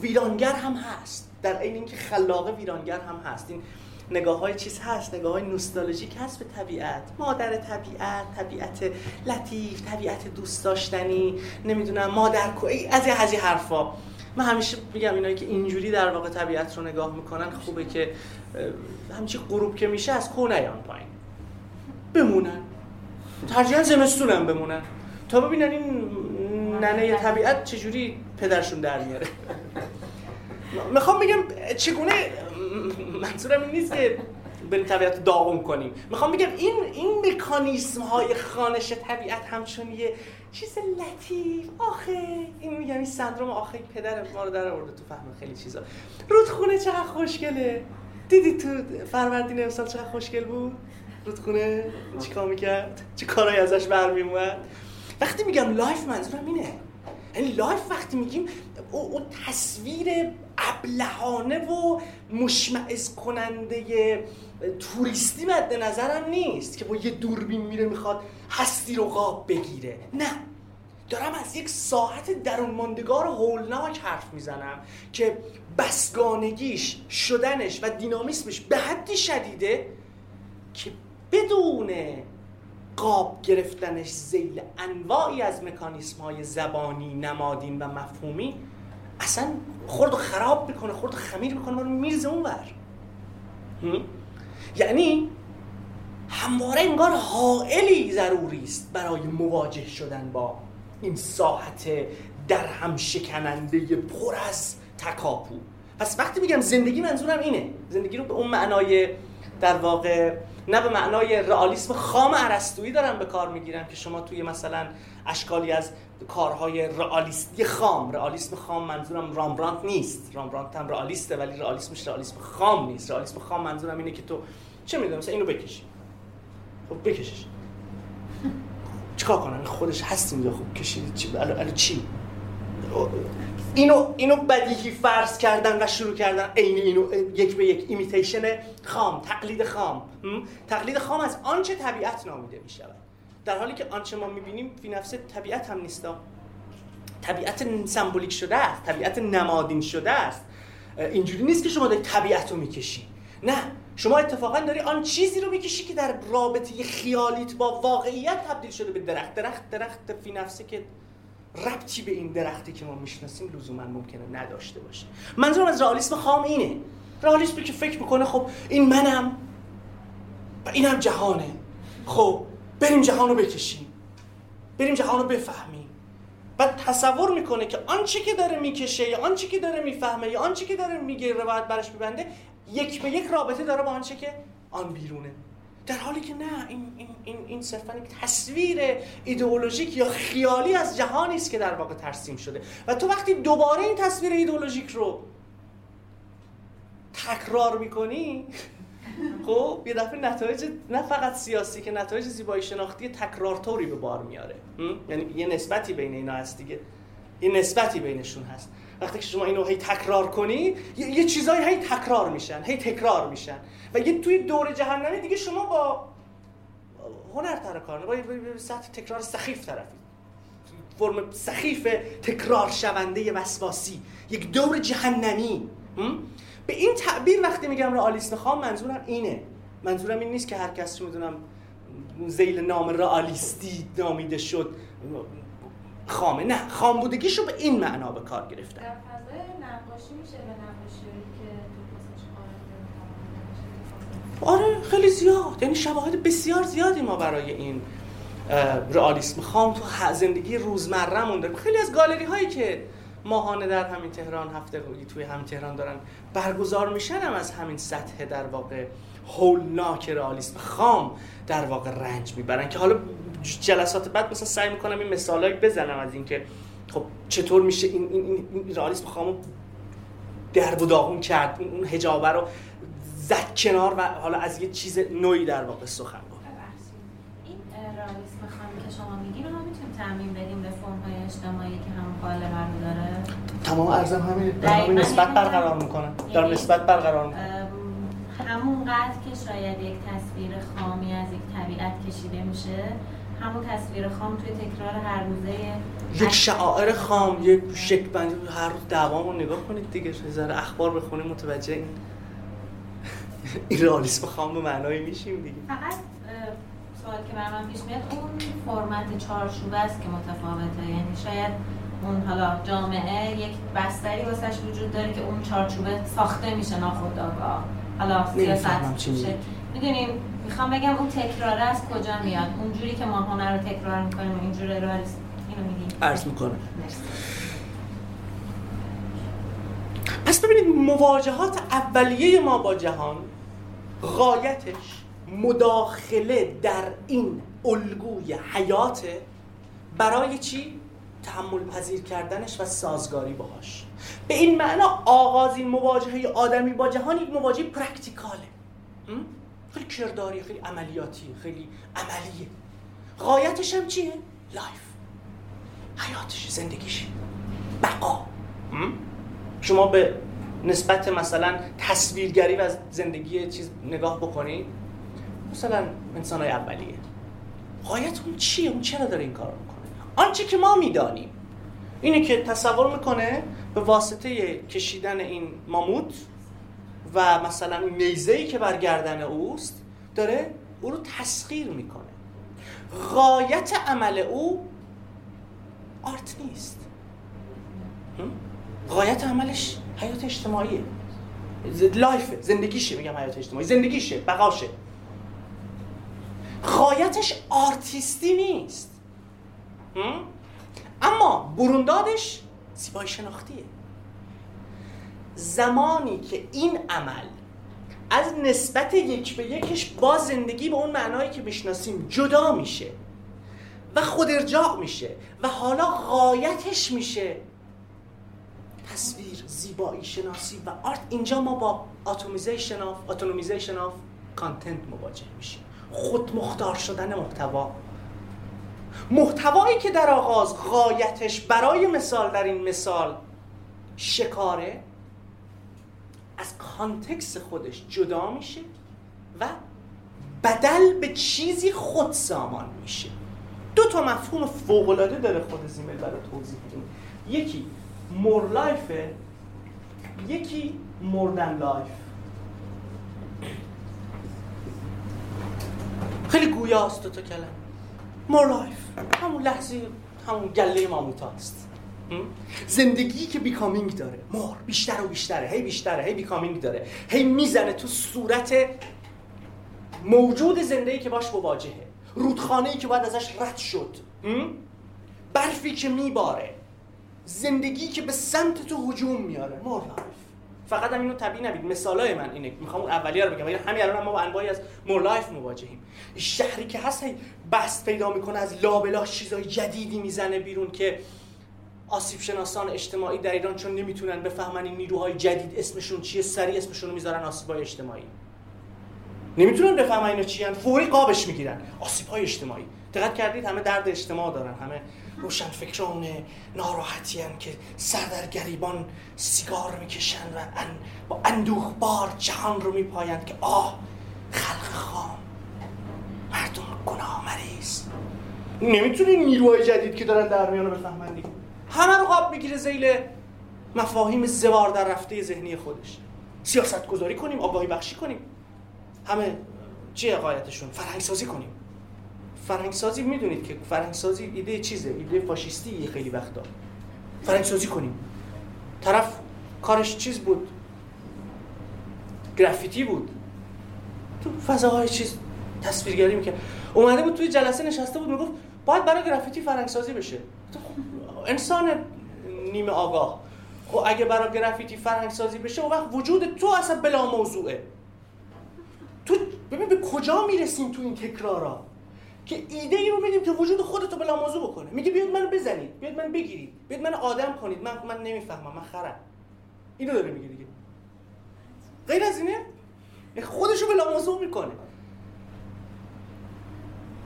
B: ویرانگر هم هست. در عین اینکه خلاقه ویرانگر هم هست. این نگاه های چیز هست نگاه های نوستالژیک هست به طبیعت. مادر طبیعت طبیعت لطیف طبیعت دوست داشتنی نمی‌دونم مادر کوی از این از حرفا. من همیشه میگم اینایی که اینجوری در واقع طبیعت رو نگاه می‌کنن خوبه که همچی غروب که میشه از کو نیان پایین. بمونن. ترجیحاً زمستونم بمونن. تا ببینن این ننه طبیعت چجوری پدرشون در میاره؟ می‌خوام بگم چگونه منظورم این نیست که به طبیعت داغون کنیم. می‌خوام بگم این این مکانیسم های خانش طبیعت همچون یه چیز لطیف. آخه این میگم این سندروم آخه پدر ما رو در آورده تو فهم خیلی چیزا. رودخونه چقدر خوشگله. دیدی تو فروردین امسال چقدر خوشگل بود؟ رودخونه چیکار می‌کرد؟ چه کارایی ازش برمیومد وقتی میگم life منظورم اینه. یعنی لایف وقتی میگیم او, تصویر ابلهانه و مشمعز کننده توریستی مد نظرم نیست که با یه دوربین میره می‌خواد هستی رو قاب بگیره. نه. دارم از یک ساعت درون ماندگار هولناک حرف می‌زنم که بسگانگیش شدنش و دینامیسمش به حدی شدیده که بدون قاب گرفتنش زیل انواعی از مکانیسم های زبانی نمادین و مفهومی اصلا خورد و خراب می‌کنه خورد و خمیر می‌کنه رو میرزه اون بر یعنی همواره انگار حائلی ضروری است برای مواجه شدن با این ساحت در هم شکننده پر از تکاپو. پس وقتی میگم زندگی منظورم اینه. زندگی رو به اون معنای در واقع نه به معنای رئالیسم خام ارسطویی دارم به کار می‌گیرم که شما توی مثلا اشکالی از کارهای رئالیستی خام رئالیسم خام منظورم رامبرانت نیست. رامبرانت هم رئالیسته ولی رئالیسمش رئالیسم خام نیست. رئالیسم خام منظورم اینه که تو چه می‌دونم؟ مثلا اینو بکشی. خب بکشش. چیکار کنم؟ خودش هست اینجا. خب کشید چی الان چی؟ اینو اینو بدیهی فرض کردن و شروع کردن. عین اینو یک به یک. imitation خام تقلید خام. تقلید خام از آنچه طبیعت نامیده می در حالی که آنچه ما می‌بینیم فی نفس طبیعت هم نیست. طبیعت سمبولیک شده است. طبیعت نمادین شده است. اینجوری نیست که شما داری طبیعت رو می‌کشی. نه. شما اتفاقا داری آن چیزی رو می‌کشی که در رابطه خیالیت با واقعیت تبدیل شده به درخت. درخت درخت فی نفسه که ربطی به این درختی که ما می‌شناسیم لزوما ممکنه نداشته باشه. منظورم از رئالیسم خام اینه. رئالیسمی که فکر می‌کنه خب این منم و اینم جهانه. خب بریم جهان رو بکشیم. بریم جهان رو بفهمیم. بعد تصور می‌کنه که آنچه که داره می‌کشه یا آنچه که داره می‌فهمه یا آنچه که داره میگه روایت برش ببنده یک به یک رابطه داره با آنچه که آن بیرونه. در حالی که نه این, این, این, این صرفا یک تصویر ایدئولوژیک یا خیالی از جهانی است که در واقع ترسیم شده. و تو وقتی دوباره این تصویر ایدئولوژیک رو تکرار می‌کنی خب یه دفعه نتایج نه فقط سیاسی که نتایج زیبایی شناختی تکرارطوری به بار میاره. یعنی یه نسبتی بین اینا هست دیگه. یه نسبتی بینشون هست. وقتی که شما اینو هی تکرار کنی یه, چیزایی هی تکرار میشن هی تکرار میشن. و یه توی دور جهنمی دیگه شما با هنر تر کار با سطح تکرار سخیف طرفی. فرم سخیف تکرار شونده وسواسی. یک دور جهنمی. به این تعبیر وقتی میگم رئالیسم خام منظورم اینه. منظورم این نیست که هر کس می‌دونم زیل نام رئالیستی نامیده شد. خامه. نه خام بودگیشو به این معنا به کار گرفتن.
C: در فضای نقاشی میشه به نقاشی که
B: آره خیلی زیاد. یعنی شواهد بسیار زیادی ما برای این رئالیسم. خام تو زندگی روزمرهمون داریم خیلی از گالری هایی که ماهانه در همین تهران هفته توی همین تهران دارن برگزار میشن هم از همین سطح در واقع هولناک رئالیسم. خام در واقع رنج می‌برن که حالا جلسات بعد مثلا سعی می‌کنم این مثالایی بزنم از اینکه خب چطور میشه این این این رئالیسم خامو در و داغون کرد. اون حجابه رو زد کنار و حالا از یه چیز نوعی در واقع سخن گفت.
C: این رئالیسم خامی که شما میگین ما می‌تونیم تعمین بدیم به فرم های اجتماعی که هم قالب رو داره؟
B: تمام ارزم همین همین نسبت برقرار می‌کنن در نسبت برقرار می‌کنن
C: همون قدر که شاید یک تصویر خامی از یک طبیعت کشیده میشه همون تصویر خام توی تکرار هر روزه
B: یک شعائر خام یک شک بندی هر روز دوام رو نگاه کنید دیگه ذره اخبار بخونید متوجه این این رئالیسم خام به معنای میشیم دیگه.
C: فقط سوال که من پیش میاد اون فرمت چارچوبه است که متفاوته. یعنی شاید اون حالا جامعه یک بستری واسش وجود داره که اون چارچوبه ساخته میشه ناخودآگاه. حالا سیاست می‌دونیم می‌خوام بگم اون تکراره از کجا میاد؟ اونجوری که ما هنر رو تکرار می‌کنیم اینجوری رو اینو میگیم
B: عرض می‌کنم. پس ببینید مواجهات اولیه ما با جهان غایتش مداخله در این الگوی حیات برای چی؟ تحمل پذیر کردنش و سازگاری باهاش. به این معنا آغازین مواجهه آدمی با جهان یک مواجهه پرکتیکاله خیلی کرداری خیلی عملیاتی خیلی عملیه. غایتش هم چیه؟ life. حیاتش زندگیش. بقا. شما به نسبت مثلا تصویرگری و زندگی چیز نگاه بکنید مثلا انسان های اولیه. غایت اون چیه؟ اون چرا داره این کار می‌کنه؟ آنچه که ما می‌دانیم. اینه که تصور می‌کنه به واسطه کشیدن این ماموت و مثلا این نیزه که بر گردن اوست داره او رو تسخیر می‌کنه. غایت عمل او art نیست. غایت عملش حیات اجتماعیه. life زندگیشه میگم حیات اجتماعی. زندگیشه بقاشه. غایتش آرتیستی نیست. اما بروندادش زیبایی شناختیه. زمانی که این عمل از نسبت یک به یکش با زندگی به اون معنایی که بشناسیم جدا میشه و خود ارجاع میشه و حالا غایتش میشه تصویر زیبایی شناسی و art. اینجا ما با autonomization of autonomization of content مواجه میشیم. خود مختار شدن محتوا. محتوایی که در آغاز غایتش برای مثال در این مثال شکاره از context خودش جدا میشه و بدل به چیزی خود سامان میشه. دو تا مفهوم فوق العاده داره خود زیمل برای توضیح بدیم یکی more life ه یکی more than life. خیلی گویاست دو تا کلمه. more life همون لحظه همون گله ماموت هست زندگی که becoming داره. more بیشتر و بیشتره. هی بیشتره هی becoming داره. هی می‌زنه تو صورت موجود زندگی که باش مواجهه. رودخانه ای که باید ازش رد شد. برفی که میباره. زندگی که به سمت تو هجوم میاره. more life فقط هم اینو طبیعی نبینید. مثالای من اینه. می‌خوام اون اولیه رو بگم. ولی همین الان ما با انواعی از more life مواجهیم. شهری که هست بسط پیدا می‌کنه از لابلا چیزای جدیدی می‌زنه بیرون که آسیب شناسان اجتماعی در ایران چون نمی‌تونن بفهمن این نیروهای جدید اسمشون چیه سریع اسمشون رو می‌ذارن آسیبای اجتماعی. نمی‌تونن بفهمن اینا چی فوری قابش می‌گیرن. آسیب‌های اجتماعی. دقت کردید همه درد اجتماع دارن. همه روشن فکران ناراحتی که سر در گریبان سیگار می‌کشن و ان با اندوه بار جهان رو میپایند که آه خلق خام. مردم گناه مریض نمی‌تونی نیروهای جدید که دارن در میان بفهمن دیگه همه رو قاب می‌گیره زیل مفاهیم زوار در رفته ذهنی خودش. سیاست گذاری کنیم آگاهی بخشی کنیم. همه چه قایتشون فرهنگ سازی کنیم. فرهنگ سازی می‌دونید که فرهنگ سازی ایده چیزه ایده فاشیستی خیلی وقتا. فرهنگ سازی کنیم. طرف کارش چیز بود؟ گرافیتی بود. تو فضاهای چیز تصویرگری می‌کرد. اومده بود توی جلسه نشسته بود می‌گفت باید برای گرافیتی فرهنگ سازی بشه انسان نیمه آگاه. خب اگه برای گرافیتی فرهنگ سازی بشه اون وقت وجود تو اصلا بلا موضوعه. تو ببین به کجا می‌رسیم تو این تکرارا؟ که ایده ای رو میدیم که وجود خودتو بلا موضوع بکنه. میگه بیاد منو بزنید بیاد من بگیرید بیاد من آدم کنید. من من نمی‌فهمم من خرم. اینو داره میگه دیگه. غیر از اینه خودشو بلا موضوع می‌کنه.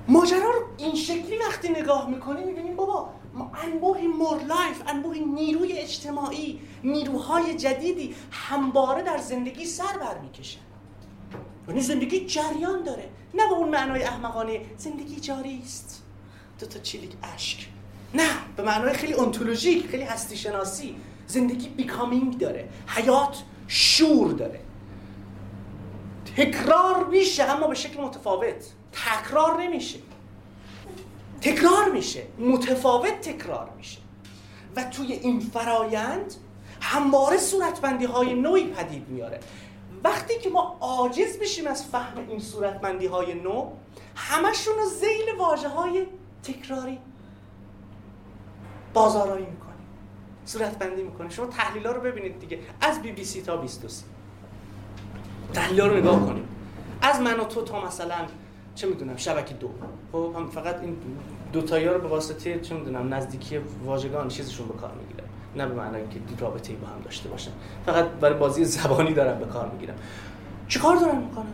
B: ماجرا رو این شکلی وقتی نگاه می‌کنیم می‌بینیم بابا انبوه more life انبوه نیروی اجتماعی نیروهای جدیدی همواره در زندگی سر بر می‌کشن یعنی زندگی جریان داره. نه به اون معنای احمقانه زندگی جاری است. دو تا چیلیک اشک. نه به معنای خیلی انتولوژیک خیلی هستی شناسی زندگی بیکامینگ داره. حیات شور داره. تکرار میشه اما به شکل متفاوت. تکرار نمیشه. تکرار میشه. متفاوت تکرار میشه. و توی این فرایند همواره صورتبندی های نوعی پدید میاره. وقتی که ما عاجز بشیم از فهم این صورتبندی های نو همشون رو زیل واجه های تکراری بازارایی می‌کنیم. صورتبندی می‌کنیم. شما تحلیل رو ببینید دیگه. از بی بی سی تا 22 تحلیل رو نگاه کنیم. از من و تو تا مثلا چه می‌دونم شبکه دو. خب هم فقط این دو تایا رو به واسطه چه می‌دونم نزدیکی واژگان چیزشون به کار می‌گیرن نه به معنی که رابطه با هم داشته باشن. فقط برای بازی زبانی دارن به کار می‌گیرن. چیکار دارن می‌کنن؟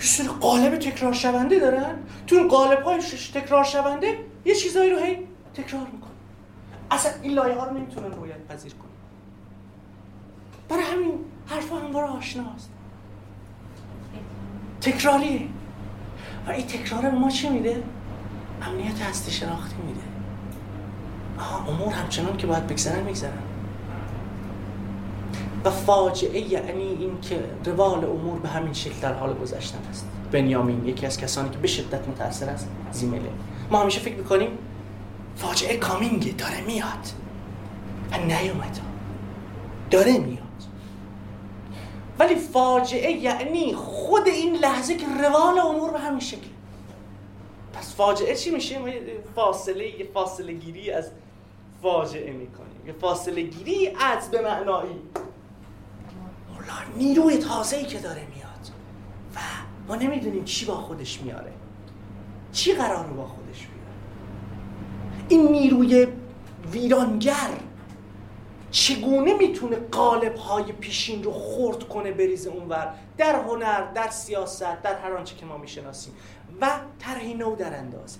B: یه سری قالب تکرار شونده دارن. تو قالب های تکرار شونده یه چیزایی رو هی تکرار می‌کنن. اصلا این لایه ها رو نمی‌تونن رویت پذیر کنن. برای همین حرفا همواره آشناست. تکراریه. و این تکرار ما چی میده؟ امنیت هستی شناختی میده. امور همچنان که باید بگذرن میگذرن. و فاجعه یعنی این که روال امور به همین شکل در حال گذشتن است. بنیامین یکی از کسانی که به شدت متاثر است زیمله. ما همیشه فکر می‌کنیم فاجعه کامینگه داره میاد. و نیومد داره میاد. ولی فاجعه یعنی خود این لحظه که روال امور به همین شکل. پس فاجعه چی میشه؟ فاصله فاصله گیری از فاجعه می‌کنیم. یه فاصله گیری از به معنایی. نیروی تازه ای که داره میاد. و ما نمی‌دونیم چی با خودش میاره. چی قراره با خودش بیاره. این نیروی ویرانگر چگونه می‌تونه قالب های پیشین رو خورد کنه بریزه اونور؟ در هنر در سیاست در هر آنچه که ما می‌شناسیم. و طرحی نو در اندازه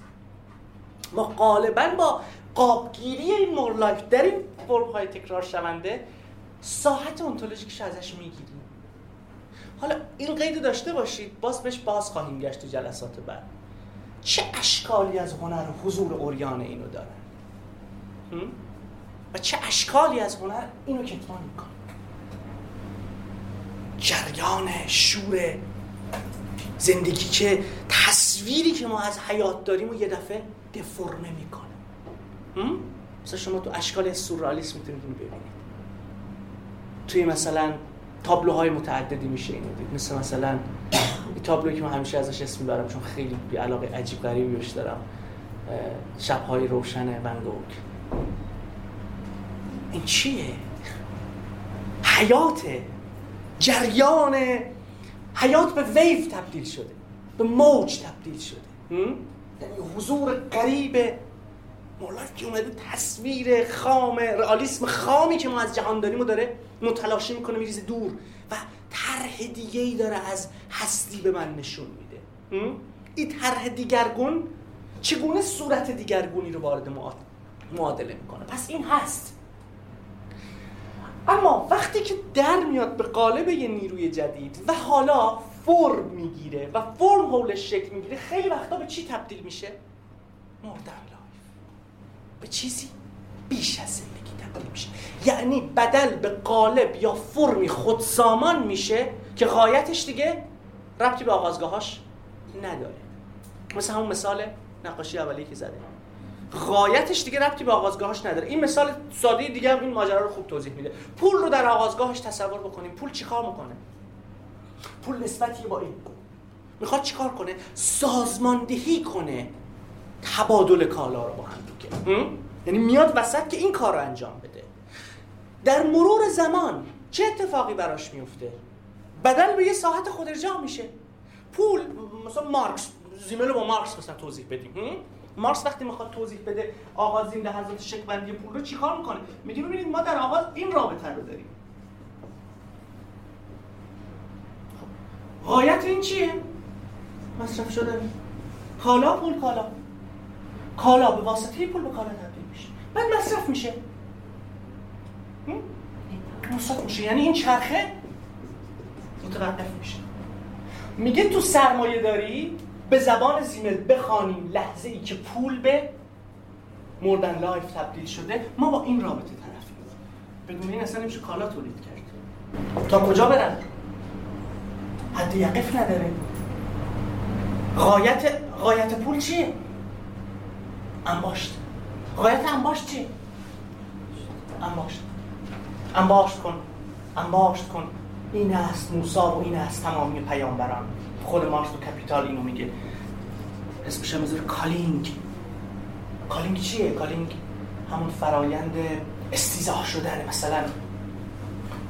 B: ما غالبا با قابگیری این more life در این فرم های تکرار شونده ساحت ontological ش ازش می‌گیریم. حالا این قید داشته باشید باز بهش باز خواهیم گشت تو جلسات بعد. چه اشکالی از هنر حضور عریان اینو دارن؟ و چه اشکالی از هنر اینو کتمان می‌کنه جریان شور زندگی که تصویری که ما از حیات داریم و یه دفعه دفرمه می‌کنه. مثلا شما تو اشکال سورئالیسم می‌تونید اینو ببینید. توی مثلا تابلوهای متعددی میشه اینو دید. مثل مثلا این تابلوی که من همیشه ازش اسم می‌برم چون خیلی بی علاقه عجیب غریبی بهش دارم. شبهای روشن ونگوک این چیه؟ حیاته. جریان حیات به ویو تبدیل شده. به موج تبدیل شده. یعنی حضور قریب مولانا که اومده تصویر خام رئالیسم خامی که ما از جهان داریم و داره متلاشی می‌کنه میریزه دور. و طرح دیگه ای داره از هستی به من نشون میده. این طرح دیگرگون چگونه صورت دیگرگونی رو وارد معادله می‌کنه؟ پس این هست. اما وقتی که در میاد به قالب یه نیروی جدید و حالا فرم می‌گیره و فرم حولش شکل می‌گیره خیلی وقتا به چی تبدیل میشه؟ مردن. به چیزی بیش از زندگی تبدیل میشه. یعنی بدل به قالب یا فرمی خودسامان میشه که غایتش دیگه ربطی به آغازگاهاش نداره. مثل همون مثال نقاشی اولی که زده غایتش دیگه ربطی به آغازگاهش نداره. این مثال ساده دیگه هم این ماجرا رو خوب توضیح میده. پول رو در آغازگاهش تصور بکنیم. پول چیکار می‌کنه؟ پول نسبتی با این. می‌خواد چیکار کنه؟ سازماندهی کنه. تبادل کالا رو با هم دیگه. یعنی میاد وسط که این کار رو انجام بده. در مرور زمان چه اتفاقی براش میفته؟ بدل به یه ساحت خودرجا میشه. پول مثلا مارکس زیمل با مارکس مثلا توضیح بدیم. مارکس وقتی می‌خواد توضیح بده آغازین لحظات شکل‌بندی پول رو چیکار می‌کنه؟ میگه ببینید ما در آغاز این رابطه رو داریم. غایت این چیه؟ مصرف شده کالا پول کالا. کالا به واسطه پول به کالا تبدیل میشه. بعد مصرف میشه. مصرف میشه. یعنی این چرخه متوقف میشه. میگه تو سرمایه داری به زبان زیمل بخوانیم لحظه ای که پول به more than life تبدیل شده. ما با این رابطه طرفیم بدون این اصلا نمیشه کالا تولید کرد. تا کجا برن؟ حد یقف نداره. غایت غایت پول چیه؟ انباشت غایت انباشت چیه انباشت انباشت کن انباشت کن این است موسی و این است تمامی پیامبران خود مارکس تو Capital اینو میگه اسمش هم calling calling چیه؟ calling همون فرایند استیضاح شدن مثلا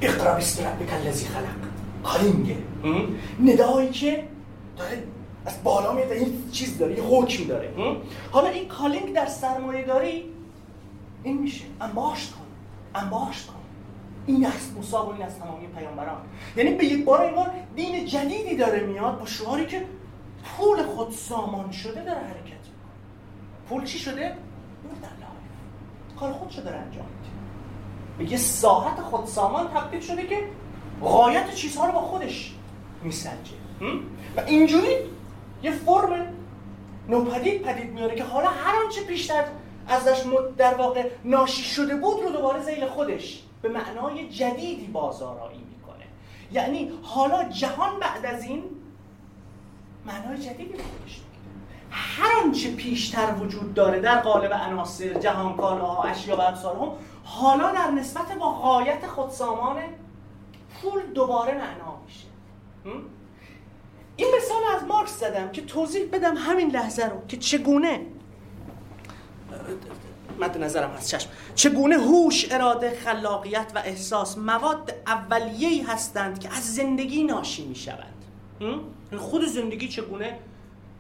B: اقرا بسم ربک خلق calling ه ندایی که داره از بالا میاد این چیز داره یه حکم داره. حالا این کالینگ در سرمایه داری این میشه. انباشت کن انباشت کن. این است موسی و این از تمامی پیامبران. یعنی به یک بار انگار دین جدیدی داره میاد با شعاری که پول خود سامان شده داره حرکت می‌کنه. پول چی شده؟ در کار خودشو داره انجام میده. به یه ساعت خود سامان تبدیل شده که غایت چیزها رو با خودش میسنجه. و اینجوری یه فرم نوپدید پدید میاره که حالا هر آنچه بیشتر ازش در واقع ناشی شده بود رو دوباره زیل خودش به معنای جدیدی بازارایی می‌کنه. یعنی حالا جهان بعد از این معنای جدیدی به خودش هر آنچه پیشتر وجود داره در قالب عناصر جهان ها اشیا و هم حالا در نسبت با غایت خودسامان پول دوباره معنا میشه. این مثال از مارکس زدم که توضیح بدم همین لحظه رو که چگونه مد نظرم از چشم. چگونه هوش اراده خلاقیت و احساس مواد اولیه‌ای هستند که از زندگی ناشی می‌شوند. خود زندگی چگونه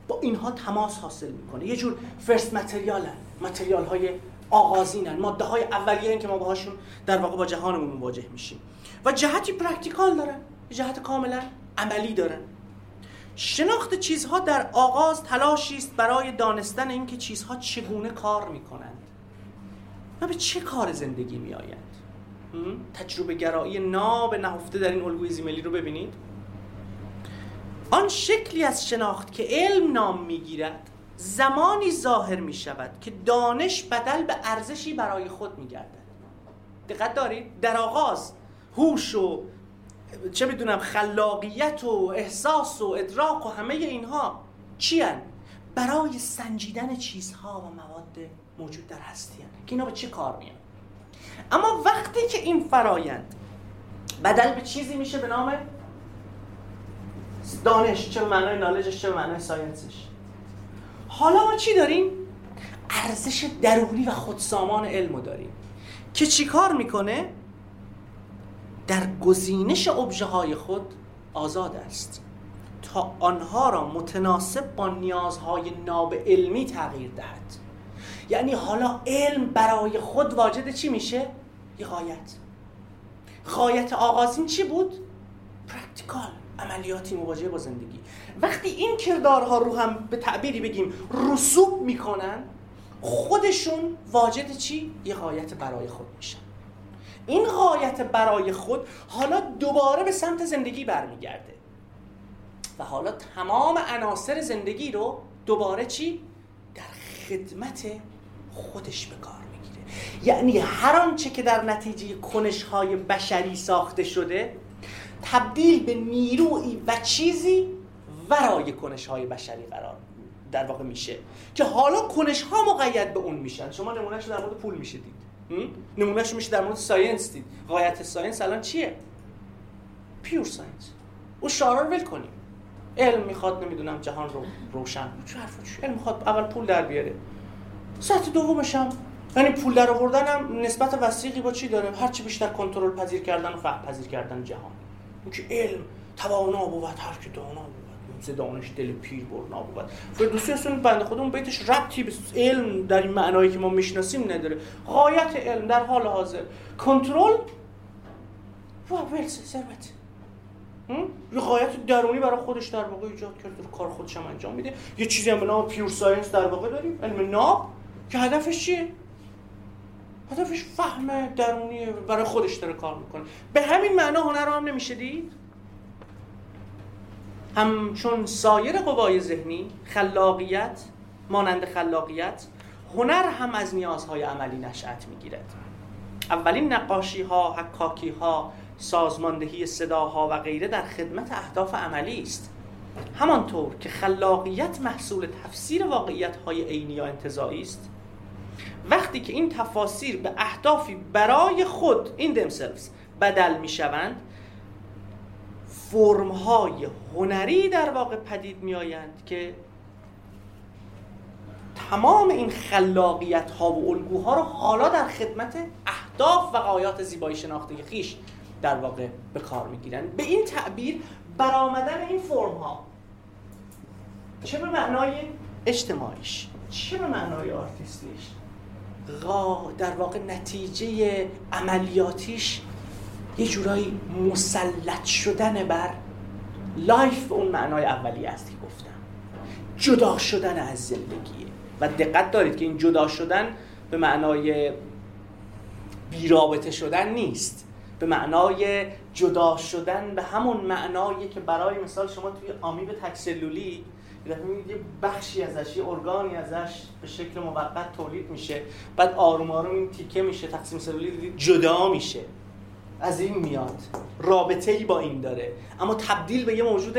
B: با اینها تماس حاصل می‌کنه؟ یه جور first material material های آغازینن. ماده های اولیه که ما باهاشون در واقع با جهانمون مواجه میشیم. و جهتی practical دارن. جهت کاملا عملی دارن. شناخت چیزها در آغاز تلاشی است برای دانستن اینکه چیزها چگونه کار می‌کنند. و به چه کار زندگی میآیند؟ تجربه گرایی ناب نهفته در این الگوی زیملی رو ببینید. آن شکلی از شناخت که علم نام می‌گیرد زمانی ظاهر می شود که دانش بدل به ارزشی برای خود می گردد دقت دارید؟ در آغاز هوش و چه می‌دونم خلاقیت و احساس و ادراک و همه اینها چی هن؟ برای سنجیدن چیزها و مواد موجود در هستی هن. که اینا به چه کار میان؟ اما وقتی که این فرایند بدل به چیزی میشه به نام دانش چه معنای نالجش چه معنای ساینسش حالا ما چی داریم؟ ارزش درونی و خودسامان علمو داریم. که چیکار می‌کنه؟ در گزینش ابژه های خود آزاد است تا آنها را متناسب با نیازهای ناب علمی تغییر دهد یعنی حالا علم برای خود واجد چی میشه؟ یه غایت غایت آغازین چی بود؟ practical عملیاتی مواجهه با زندگی وقتی این کردارها رو هم به تعبیری بگیم رسوب می‌کنن خودشون واجد چی؟ یه غایت برای خود میشن این غایت برای خود حالا دوباره به سمت زندگی برمیگرده. و حالا تمام عناصر زندگی رو دوباره چی؟ در خدمت خودش به کار می‌گیره. یعنی هر آنچه که در نتیجه کنش های بشری ساخته شده تبدیل به نیروی و چیزی ورای کنش های بشری قرار در واقع میشه. که حالا کنش ها مقید به اون میشن. شما نمونهش در مورد پول میشه دید نمونهش میشه در مورد science دید. غایت science الان چیه؟ pure science. اون شعارو ول کنیم. علم می‌خواد نمی‌دونم جهان رو روشن چه حرفا علم می‌خواد اول پول در بیاره. سطح دومش هم. یعنی پول در آوردن هم نسبت وسیقی با چی داره؟ هر چی بیشتر کنترل پذیر کردن و فهم پذیر کردن جهان. که علم توانا بود هر که دانا بود. دانش دل پیر برنا بود فردوسی اصلا بنده خودمون بیتش ربطی به علم در این معنایی که ما می‌شناسیم نداره. غایت علم در حال حاضر. کنترل؟ و ورس ثروت. یه غایت درونی برای خودش در واقع ایجاد کرده کار خودش هم انجام میده. یه چیزی هم به نام پیور ساینس در واقع داریم. علم ناب که هدفش چیه؟ هدفش فهم درونی برای خودش داره کار می‌کنه. به همین معنا هنر رو هم نمیشه دید همچون سایر قوای ذهنی خلاقیت مانند خلاقیت هنر هم از نیازهای عملی نشأت می‌گیرد. اولین نقاشی ها حکاکی ها سازماندهی صداها و غیره در خدمت اهداف عملی است. همانطور که خلاقیت محصول تفسیر واقعیت های عینی یا انتظایی است وقتی که این تفاسیر به اهدافی برای خود این themselves بدل می شوند فرم های هنری در واقع پدید می آیند که تمام این خلاقیت ها و الگوها رو حالا در خدمت اهداف و غایات زیبایی شناختی خویش در واقع به کار می‌گیرن به این تعبیر برآمدن این فرم ها چه به معنای اجتماعیش چه به معنای artistic ش در واقع نتیجه عملیاتیش یه جورایی مسلط شدن بر life به اون معنای اولی است که گفتم. جدا شدن از زندگیه. و دقت دارید که این جدا شدن به معنای بیرابطه شدن نیست. به معنای جدا شدن به همون معنایی که برای مثال شما توی آمیب تکسلولی یه بخشی ازش یه ارگانی ازش به شکل موقت تولید میشه. بعد آروم آروم این تیکه میشه تقسیم سلولی جدا میشه. از این میاد. رابطه ای با این داره. اما تبدیل به یه موجود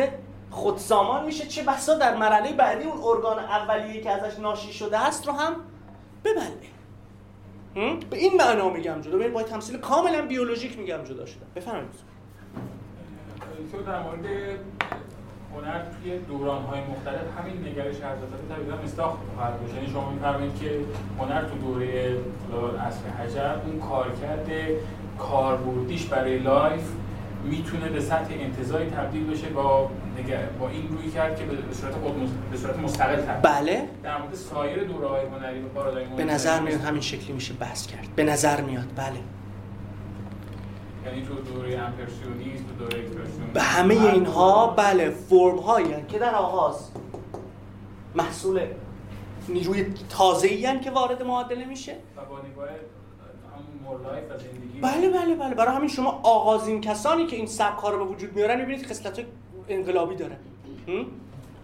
B: خودسامان میشه. چه بسا در مرحله بعدی اون ارگان اولیه که ازش ناشی شده هست رو هم ببله. به این معنا میگم جدا. ببین با تمثیل کاملا بیولوژیک میگم جدا شده. بفرمایید.
D: تو در مورد هنر توی دوران های مختلف همین نگرش حضرت طبیعتا مستاخ خواهد یعنی شما میفرمایید که هنر تو دوره عصر حجر اون کارکرد کاربردیش برای life می‌تونه به سطح انتزاعی تبدیل بشه با با این رویکرد که به صورت خود به صورت مستقل تبدیل
B: بله.
D: در مورد سایر دوره های هنری و پارادایم
B: به نظر میاد همین شکلی میشه بحث کرد. به نظر میاد بله.
D: یعنی تو دوره امپرسیونیسم دوره
B: به همه اینها بله فرم هایی که در آغاز محصول نیروی تازه که وارد معادله میشه.
D: و با نگاه
B: بله بله بله. برای همین شما آغازین کسانی که این سبک رو به وجود میارن می‌بینید خصلت انقلابی داره.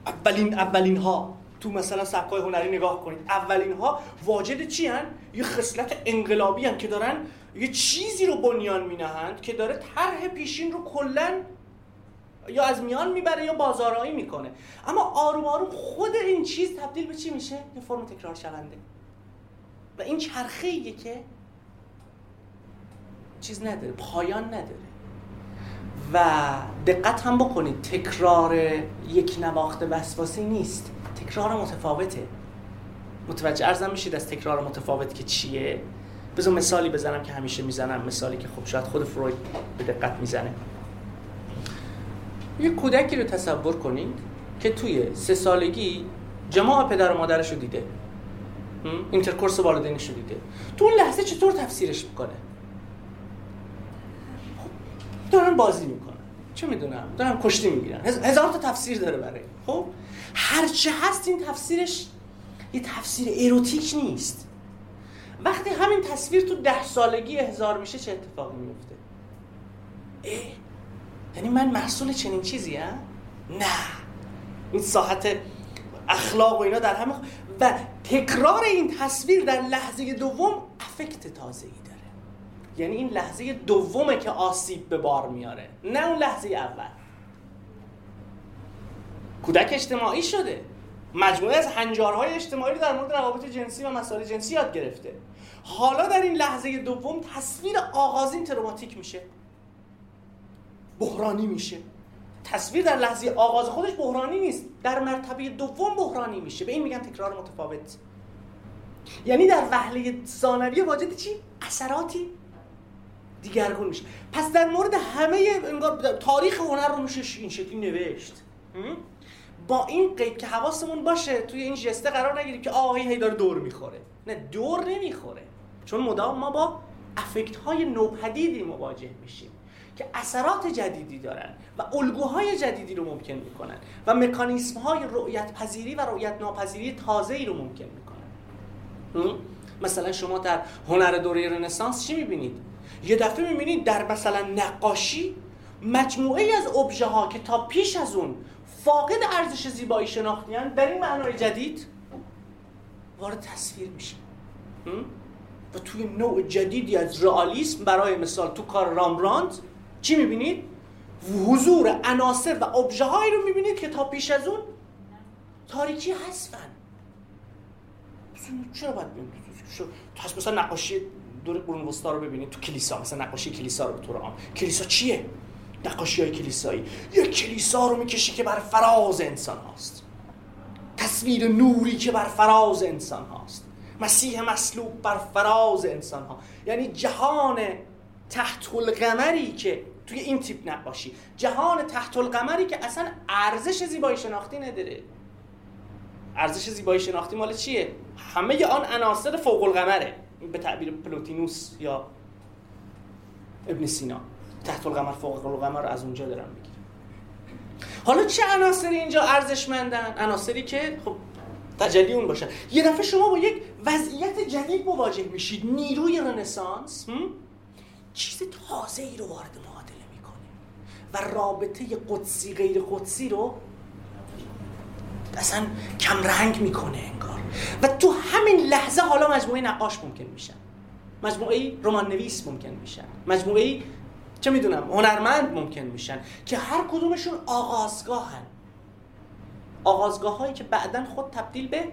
B: اولین اولین ها تو مثلا سبک هنری نگاه کنید. اولین ها واجد چی هن؟ یه خصلت انقلابی هن که دارن. یه چیزی رو بنیان مینهند که داره طرح پیشین رو کلا یا از میان می‌بره یا بازارایی می‌کنه. اما آروم آروم خود این چیز تبدیل به چی میشه؟ یه فرم تکرار شونده. و این چرخه که چیز نداره پایان نداره. و دقت هم بکنید تکرار یک نواخت وسواسی نیست. تکرار متفاوته. متوجه ارزم میشید از تکرار متفاوت که چیه؟ بذار مثالی بزنم که همیشه می‌زنم مثالی که خب شاید خود فروید به دقت می‌زنه. یه کودکی رو تصور کنید که توی سه سالگی جماع پدر و مادرش رو دیده. intercourse والدینش رو دیده. تو اون لحظه چطور تفسیرش می‌کنه؟ دارن بازی می‌کنن. چه می‌دونم؟ دارن کشتی می‌گیرن. هزار تا تفسیر داره برای. خب؟ هرچه هست این تفسیرش یه تفسیر اروتیک نیست. وقتی همین تصویر تو ده سالگی احضار میشه چه اتفاقی میفته یعنی من محصول چنین چیزی هم؟ نه. این ساحت اخلاق و اینا در همه و تکرار این تصویر در لحظه دوم افکت تازه ای یعنی این لحظه دومه که آسیب به بار میاره نه اون لحظه اول. کودک اجتماعی شده. مجموعه از هنجارهای اجتماعی رو در مورد روابط جنسی و مسائل جنسی یاد گرفته. حالا در این لحظه دوم تصویر آغازین تروماتیک میشه. بحرانی میشه. تصویر در لحظه آغاز خودش بحرانی نیست. در مرتبه دوم بحرانی میشه. به این میگن تکرار متفاوت. یعنی در وهله ثانویه واجد چی؟ اثراتی. دیگرگون میشه. پس در مورد همه انگار تاریخ هنر رو میشه این شکلی نوشت. با این قید که حواسمون باشه توی این جسته قرار نگیریم که آه هی داره دور می‌خوره. نه دور نمی‌خوره. چون مدام ما با افکت های نوپدیدی مواجه میشیم که اثرات جدیدی دارن و الگوهای جدیدی رو ممکن می‌کنن و مکانیسم های رؤیت پذیری و رؤیت ناپذیری تازه ای رو ممکن می‌کنن. مثلا شما در هنر دوره رنسانس چی می‌بینید؟ یه دفعه می‌بینید در مثلا نقاشی مجموعه از ابژه ها که تا پیش از اون فاقد ارزش زیبایی شناختی در این معنای جدید وارد تصویر میشه. و توی نوع جدیدی از رئالیسم برای مثال تو کار رامبراند چی می‌بینید؟ حضور عناصر و ابژه هایی رو می‌بینید که تا پیش از اون تاریکی هستن چرا باید تو مثلا نقاشی دور قرون وسطا رو ببینید تو کلیسا مثلا نقاشی کلیسا رو به طور کلیسا چیه؟ نقاشی های کلیسایی. یک کلیسا رو می‌کشی که بر فراز انسان هاست. تصویر نوری که بر فراز انسان هاست. مسیح مسلوب بر فراز انسان ها. یعنی جهان تحت القمری که توی این تیپ نقاشی. جهان تحت القمری که اصلا ارزش زیبایی شناختی نداره. ارزش زیبایی شناختی مال چیه؟ همه آن عناصر فوق القمره به تعبیر پلوتینوس یا ابن سینا. تحت القمر فوق القمر از اونجا دارم می‌گیرم. حالا چه عناصری اینجا ارزشمندن؟ عناصری که خب تجلی اون باشن. یه دفعه شما با یک وضعیت جدید مواجه میشید. نیروی رنسانس چیز تازه ای رو وارد معادله می‌کنه و رابطه قدسی غیر قدسی رو اصلا کم رنگ می‌کنه انگار. و تو همین لحظه حالا مجموعه نقاش ممکن میشن مجموعه رمان نویس ممکن میشن مجموعه چه می‌دونم هنرمند ممکن میشن که هر کدومشون آغازگاهن. آغازگاه هایی که بعدا خود تبدیل به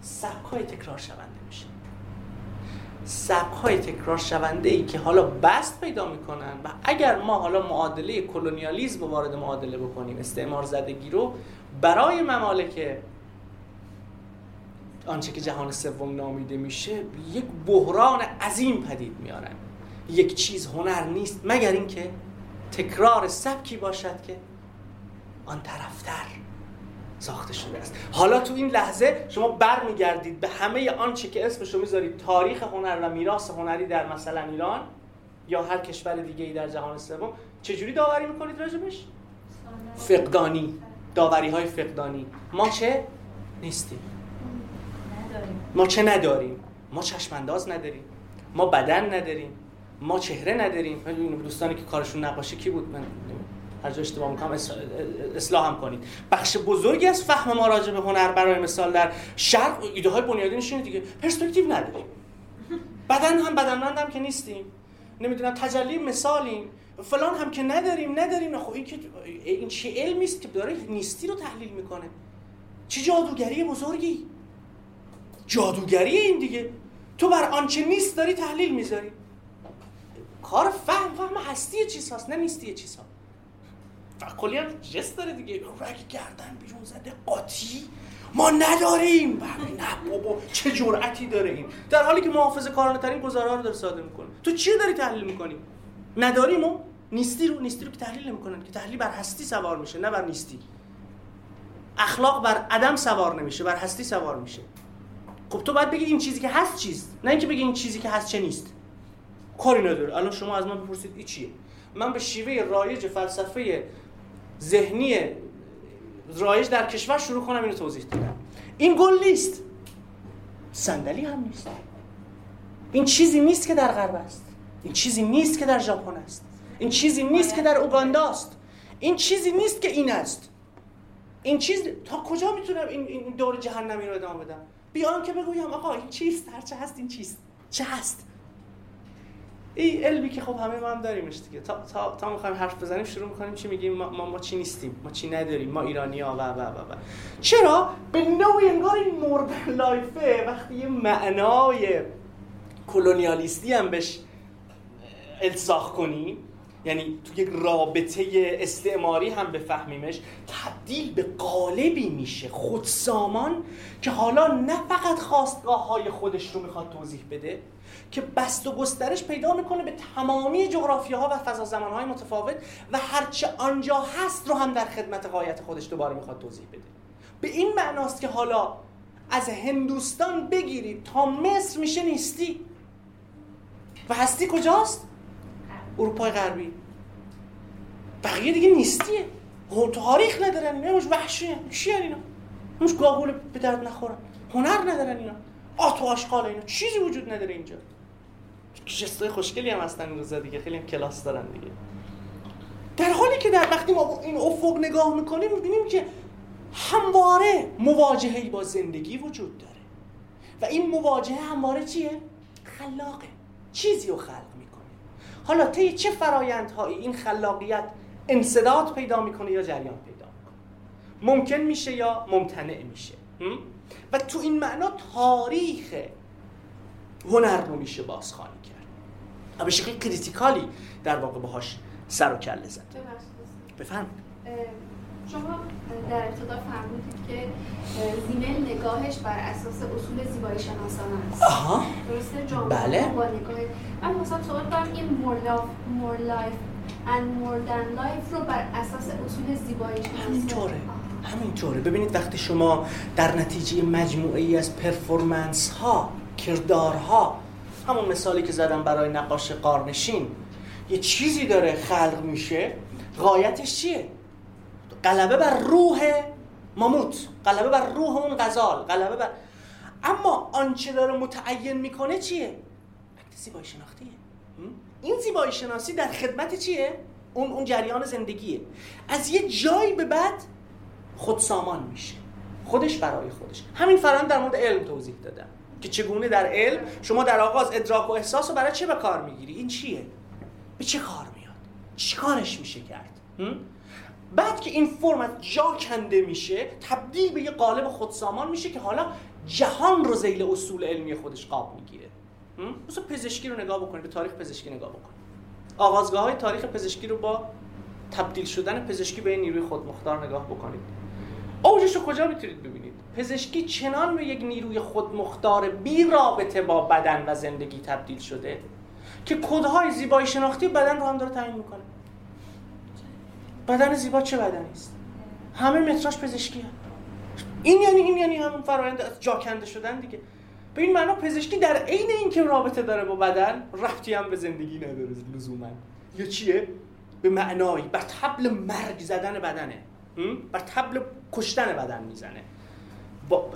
B: سبک های تکرار شونده میشه. سبک های تکرار شونده ای که حالا بست پیدا می‌کنن و اگر ما حالا معادله کلونیالیزم رو وارد معادله بکنیم استعمار زدگی رو برای ممالک آنچه که جهان سوم نامیده میشه یک بحران عظیم پدید میارن یک چیز هنر نیست مگر اینکه تکرار سبکی باشد که آن طرفتر ساخته شده است. حالا تو این لحظه شما برمیگردید به همه آنچه که اسمشو می‌ذارید تاریخ هنر و میراث هنری در مثلا ایران یا هر کشور دیگه ای در جهان سوم. چجوری داوری می‌کنید راجبش؟ فقدانی. داوری های فقدانی. ما چه؟ نیستیم. ما چه نداریم؟ ما چشمانداز نداریم. ما بدن نداریم. ما چهره نداریم. دوستانی که کارشون نقاشی کی بود؟ من هر جا اشتباه می‌کنم اصلاح هم کنید. بخش بزرگی از فهم ما راجع به هنر برای مثال در شرق ایده های بنیادینش اینه دیگه پرسپکتیو نداریم. بدن هم بدنمند هم که نیستیم. نمی‌دونم تجلی مثالیم. فلان هم که نداریم نداریم. خب این که این چه علمی است که داره نیستی رو تحلیل می‌کنه. چه جادوگری بزرگی. جادوگری این دیگه. تو بر آنچه نیست داری تحلیل می‌ذاری. کار فهم فهم هستی چیز هست نه نیستی چیز و کلی جست داره دیگه. رگ گردن بیرون زده قاطی. ما نداریم. نه بابا چه جرأتی داره این در حالی که محافظه کارانه ترین گزاره رو داره صادر می‌کنه. تو چی داری تحلیل می‌کنی؟ نداریم و نیستی رو نیستی رو که تحلیل نمی‌کنن که تحلیل بر هستی سوار میشه نه بر نیستی. اخلاق بر عدم سوار نمیشه بر هستی سوار میشه. خب تو باید بگی این چیزی که هست چیست نه اینکه بگی این چیزی که هست چه نیست. کاری نداره. الان شما از من بپرسید این چیه؟ من به شیوه رایج فلسفه ذهنی رایج در کشور شروع کنم اینو توضیح دادم. این گل نیست. صندلی هم نیست. این چیزی نیست که در غرب است. این چیزی نیست که در ژاپن است. این چیزی نیست که در اوگاندا است. این چیزی نیست که این است. این چیز تا کجا می‌تونم این, دور جهنمی رو ادامه بدم؟ بیان که بگویم آقا این چیست؟ هر چه هست این چیست؟ چه هست؟ این علمی که خب همه ما هم داریمش دیگه. تا تا تا می‌خوایم حرف بزنیم شروع می‌کنیم چی میگیم؟ ما, ما, ما چی نیستیم؟ ما چی نداریم؟ ما ایرانی ها و و و و. چرا؟ به نوعی انگار این مورد لایفه وقتی یه معنای کلونیالیستی هم بهش الساخ کنیم. یعنی تو یک رابطه استعماری هم بفهمیمش. تبدیل به قالبی میشه خودسامان که حالا نه فقط خواستگاه های خودش رو می‌خواد توضیح بده که بست و گسترش پیدا می‌کنه به تمامی جغرافی ها و فضا زمان های متفاوت و هرچه آنجا هست رو هم در خدمت قایت خودش دوباره می‌خواد توضیح بده. به این معناست که حالا از هندوستان بگیرید تا مصر میشه نیستی. و هستی کجاست؟ اروپای غربی. بقیه دیگه نیستیه. تاریخ ندارن. اینا مش وحشی چی اینا؟ مش گاهول به درد نخورن. هنر ندارن اینا. آت و آشغال اینا. چیزی وجود نداره اینجا. جستای خوشگلی هم هستن روزا دیگه. خیلی هم کلاس دارن دیگه. در حالی که در وقتی ما این افق نگاه می‌کنیم می‌بینیم که همواره مواجهه با زندگی وجود داره. و این مواجهه همواره چیه؟ خلاقه. چیزی رو خلق حالا طی چه فرایندهایی این خلاقیت انصداد پیدا می‌کنه یا جریان پیدا می‌کنه؟ ممکن میشه یا ممتنع میشه. و تو این معنا تاریخ هنر رو میشه بازخوانی کرد. و به شکل کریتیکالی در واقع باهاش سر و کله زد. بفهم
E: شما در ابتدا فرمودید که زیمل نگاهش بر اساس اصول زیبایی شناسانه است.
B: آها.
E: درسته؟ جامعه
B: بله.
E: با نگاه من مثلا سوال کنم این more love more life and more than life رو بر اساس اصول زیبایی شناسانه
B: همینطوره. همینطوره. ببینید وقتی شما در نتیجه مجموعه ای از پرفورمنس ها کردارها همون مثالی که زدم برای نقاش قارنشین یه چیزی داره خلق میشه غایتش چیه؟ غلبه بر روح ماموت غلبه بر روح اون غزال غلبه بر اما آنچه داره متعین می‌کنه چیه؟ اکت زیبایی شناختیه. این زیبایی شناسی در خدمت چیه؟ اون اون جریان زندگیه. از یه جایی به بعد خود سامان میشه. خودش برای خودش. همین فرآیند در مورد علم توضیح دادم که چگونه در علم شما در آغاز ادراک و احساس رو برای چه به کار می‌گیری؟ این چیه؟ به چه کار میاد؟ چی کارش میشه کرد؟ بعد که این فرم جا کنده میشه تبدیل به یه قالب خودسامان میشه که حالا جهان رو زیل اصول علمی خودش قاب می‌گیره. مثلا پزشکی رو نگاه بکنید به تاریخ پزشکی نگاه بکنید. آغازگاه های تاریخ پزشکی رو با تبدیل شدن پزشکی به نیروی خودمختار نگاه بکنید. اوجش رو کجا می‌تونید ببینید؟ پزشکی چنان به یک نیروی خودمختار بی رابطه با بدن و زندگی تبدیل شده که کدهای زیبایی شناختی بدن رو هم داره تعیین می‌کنه. بدن زیبا چه بدنی است؟ همه متراش پزشکی هم. این یعنی این یعنی همون فرآیند جاکنده شدن دیگه. به این معنا پزشکی در عین اینکه رابطه داره با بدن رفتی هم به زندگی نداره لزوما. یا چیه؟ به معنایی. بر تبل مرگ زدن بدنه. بر تبل کشتن بدن می‌زنه. با,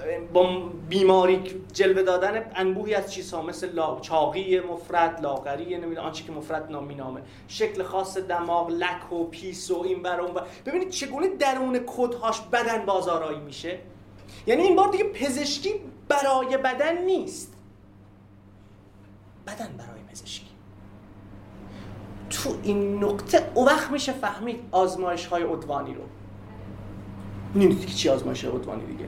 B: بیماری جلوه دادن انبوهی از چیزها مثل لا... چاقی مفرد لاغری نمی‌دونم آنچه که مفرد نامی نامه شکل خاص دماغ لک و پیس و این بر اون ببینید چگونه درون کدهاش بدن بازارایی میشه؟ یعنی این بار دیگه پزشکی برای بدن نیست. بدن برای پزشکی. تو این نقطه او وقت میشه فهمید آزمایش های عدوانی رو. می‌دونید که چی آزمایش عدوانی دیگه؟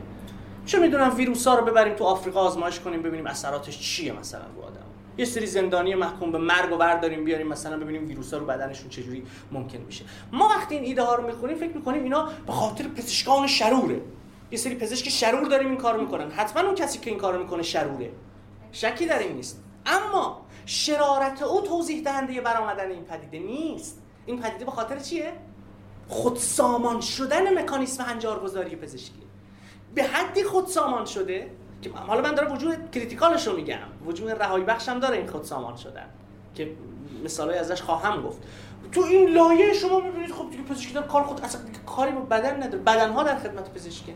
B: چه می‌دونم ویروس ها رو ببریم تو آفریقا آزمایش کنیم ببینیم اثراتش چیه مثلا رو آدم. یه سری زندانی محکوم به مرگ رو برداریم بیاریم مثلا ببینیم ویروس ها رو بدنشون چجوری ممکن میشه. ما وقتی این ایده ها رو می‌خونیم فکر می‌کنیم اینا به خاطر پزشکان شروره. یه سری پزشک شرور داریم این کارو می‌کنن. حتما اون کسی که این کارو می‌کنه شروره. شکی در این نیست. اما شرارت او توضیح دهنده برآمدن این پدیده نیست. این پدیده به خاطر چیه؟ خود سامان شدن مکانیسم هنجارگذاری پزشکی. به حدی خود سامان شده که حالا من دارم وجود کریتیکالش رو میگم. وجود رهایی بخشم داره این خود سامان شدن. که مثالای ازش خواهم گفت. تو این لایه شما می‌بینید خب دیگه پزشکی داره کار خود اصلا کاری با بدن نداره. بدن ها در خدمت پزشکی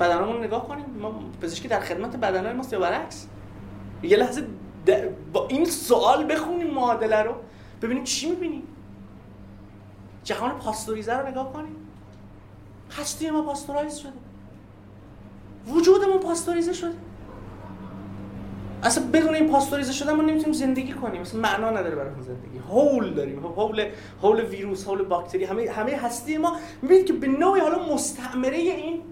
B: بدنمون نگاه کنیم. ما پزشکی در خدمت بدنهای ماست یا برعکس؟ یه لحظه با این سوال بخونیم معادله رو. ببینیم چی می‌بینیم. جهان پاستوریزه رو نگاه کنیم. هستی ما پاستورایز شده. وجودمون پاستوریزه شده. اصلا بدون این پاستوریزه شدن ما نمی‌تونیم زندگی کنیم. اصلا معنا نداره برای زندگی. هول داریم. هول هول ویروس هول باکتری. همه همه هستی ما می‌بینید که به نوعی حالا مستعمره این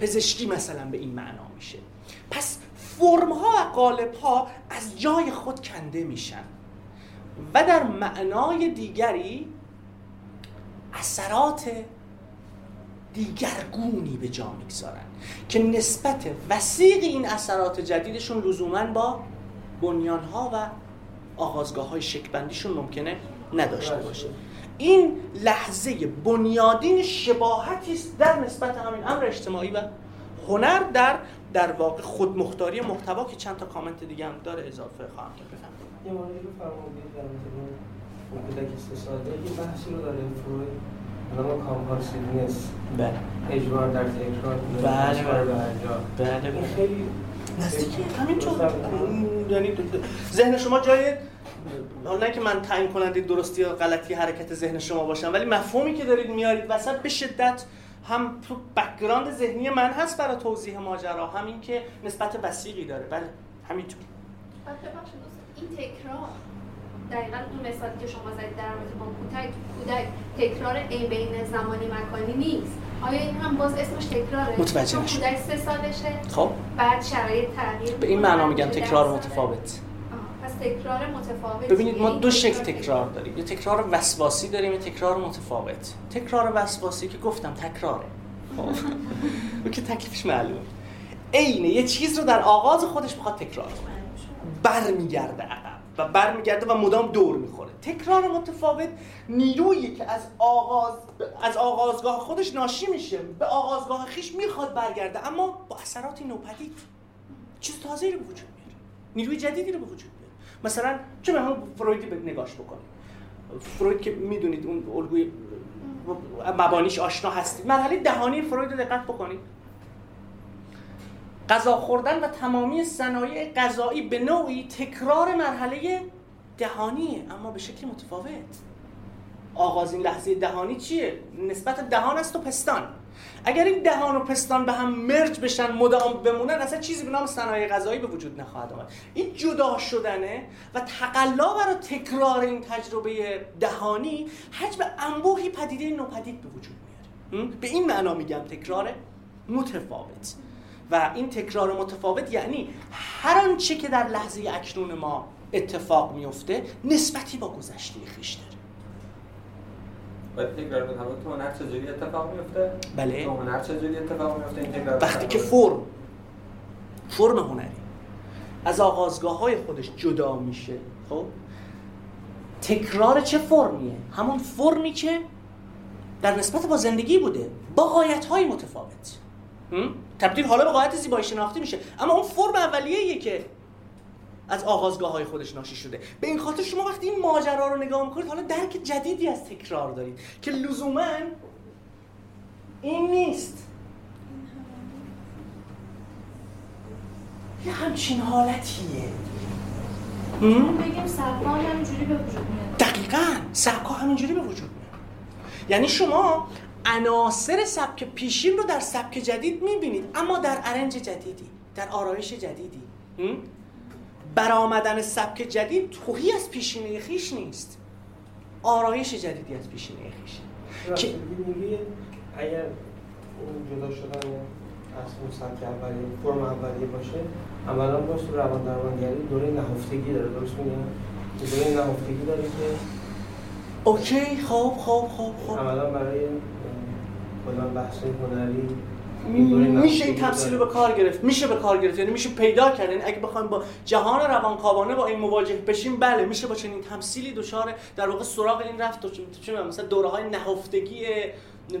B: پزشکی مثلا به این معنا میشه. پس فرم ها و قالب ها از جای خود کنده میشن. و در معنای دیگری اثرات دیگرگونی به جا می‌گذارن که نسبت وسیق این اثرات جدیدشون لزوما با بنیان ها و آغازگاه های شکبندیشون ممکنه نداشته باشه. این لحظه بنیادین شباهتی است در نسبت همین امر اجتماعی و هنر در در واقع خودمختاری محتوا که چند تا کامنت دیگه هم داره اضافه خواهم کرد. بفرمایید.
F: کودک استثاده یه بحثی رو داره فروید نام کامپالسیونیس
B: بله.
F: اجبار در تکرار
B: بله. بله. بله
F: خیلی
B: نزدیکی همینطور یعنی ذهن شما جای حالا نه که من تعیین کننده درستی یا غلطی حرکت ذهن شما باشم ولی مفهومی که دارید میارید وسط به شدت هم تو بکگراند ذهنی من هست برای توضیح ماجرا. همین که نسبت وسیقی داره. بله. همینطور
E: این تکرار دقیقا اون مثالی که شما زدید در رابطه با کودک کودک تکرار این بین زمانی مکانی نیست. آیا این هم باز اسمش تکراره؟
B: متوجه
E: نشد کودک سه سالشه.
B: خب.
E: بعد شرایط تغییر
B: به این معنا میگم تکرار متفاوت.
E: پس تکرار متفاوت.
B: ببینید ما دو شکل تکرار. داریم. یه تکرار وسواسی داریم یه تکرار متفاوت. تکرار وسواسی که گفتم تکراره. خب. که تکلیفش معلومه. عینه یه چیز رو در آغاز خودش بخواد تکرار کنه. برمیگرده عقب. و برمیگرده و مدام دور می‌خوره. تکرار متفاوت نیرویی که از آغاز از آغازگاه خودش ناشی میشه به آغازگاه خیش می‌خواد برگرده. اما با اثراتی نوپدید. چیز تازه‌ای رو به وجود میاره. نیروی جدیدی رو به وجود میاره. مثلا چه به فرویدی به نگاش بکنیم. فروید که می‌دونید اون الگوی مبانیش آشنا هستید. مرحله دهانی فروید رو دقت بکنید. غذا خوردن و تمامی صنایع غذایی به نوعی تکرار مرحله دهانیه اما به شکل متفاوت. آغازین لحظه دهانی چیه؟ نسبت دهان است و پستان. اگر این دهان و پستان به هم مرج بشن مدام بمونن اصلا چیزی به نام صنایع غذایی به وجود نخواهد آمد. این جدا شدنه و تقلا برای تکرار این تجربه دهانی حجم انبوهی پدیده نوپدید به وجود میاره. به این معنا میگم تکرار متفاوت. و این تکرار متفاوت یعنی هر آنچه که در لحظه اکنون ما اتفاق میفته نسبتی با گذشته خیش داره
G: تکرار تو هنر چجوری اتفاق میفته؟
B: بله.
G: تو هنر چجوری اتفاق میفته این تکرار
B: وقتی که فرم فرم هنری از آغازگاه های خودش جدا میشه خب؟ تکرار چه فرمیه؟ همون فرمی که در نسبت با زندگی بوده با قایت های متفاوت تبدیل حالا به قایت زیبایی شناختی میشه. اما اون فرم اولیه‌ایه که از آغازگاه های خودش ناشی شده. به این خاطر شما وقتی این ماجرا رو نگاه می‌کنید حالا درک جدیدی از تکرار دارید که لزوما این نیست. یه همچین حالتیه.
E: بگیم سبکا همینجوری به وجود میاد.
B: دقیقا. سبکا همینجوری به وجود میاد. یعنی شما عناصر سبک پیشین رو در سبک جدید می‌بینید. اما در ارنج جدیدی در آرایش جدیدی. برآمدن سبک جدید توهی از پیشینه خیش نیست. آرایش جدیدی از پیشینه خیش.
F: که اگر اون جدا شدن از اون سبک اولیه فرم اولیه باشه اولا باز تو روان درمانگری دوره نهفتگی داره. درست میگم دوره نهفتگی داره که
B: اوکی خب خب خب خب.
F: اولا برای کلا بحث هنری
B: میشه این تفصیل رو به کار گرفت. میشه به کار گرفت. یعنی میشه پیدا کرد. یعنی اگه بخوایم با جهان روانکاوانه با این مواجه بشیم بله میشه با چنین تمثیلی دچار در واقع سراغ این رفت. چه مثلا دوره های نهفتگی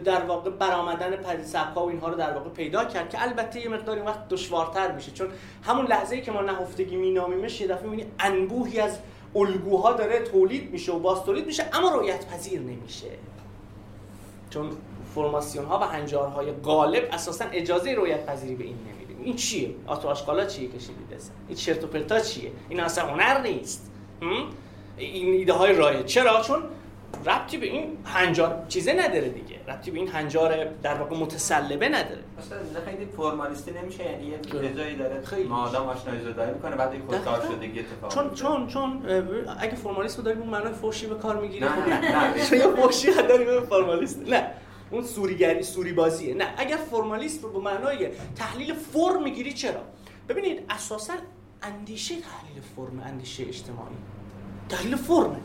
B: در واقع برآمدن سبکا و اینها رو در واقع پیدا کرد که البته یه مقدار این وقت دشوارتر میشه. چون همون لحظه ای که ما نهفتگی مینامیمش یه دفعه می‌بینی انبوهی از الگوها داره تولید میشه و باز تولید میشه اما رؤیت پذیر نمیشه. چون فرماسیون ها و هنجارهای غالب اساسا اجازه رویت پذیری به این نمیدیم. این چیه؟ آتو آشکالا چیه کشیدید؟ اصلا این چرت و پرتا چیه؟ این اصلا هنر نیست. این ایده های رایج. چرا؟ چون ربطی به این هنجار چیزه نداره دیگه. ربطی به این هنجار در واقع متسلبه نداره.
G: مثلا خیلی فرمالیستی نمیشه یعنی یه جایی داره خیلی. ما آدم آشنایی زدایی می‌کنه بعد این خودکار شدگی اتفاق
B: چون چون چون اگه فرمالیسم داریم اون معنای فوشی به کار می‌گیره.
G: نه نه نه.
B: چون یه فوشی داریم فرمالیست. نه. اون سوریگری سوری بازیه نه اگر فرمالیست رو به معنای تحلیل فرم می‌گیری چرا؟ ببینید اساسا اندیشه تحلیل فرم اندیشه اجتماعی. تحلیل فرم.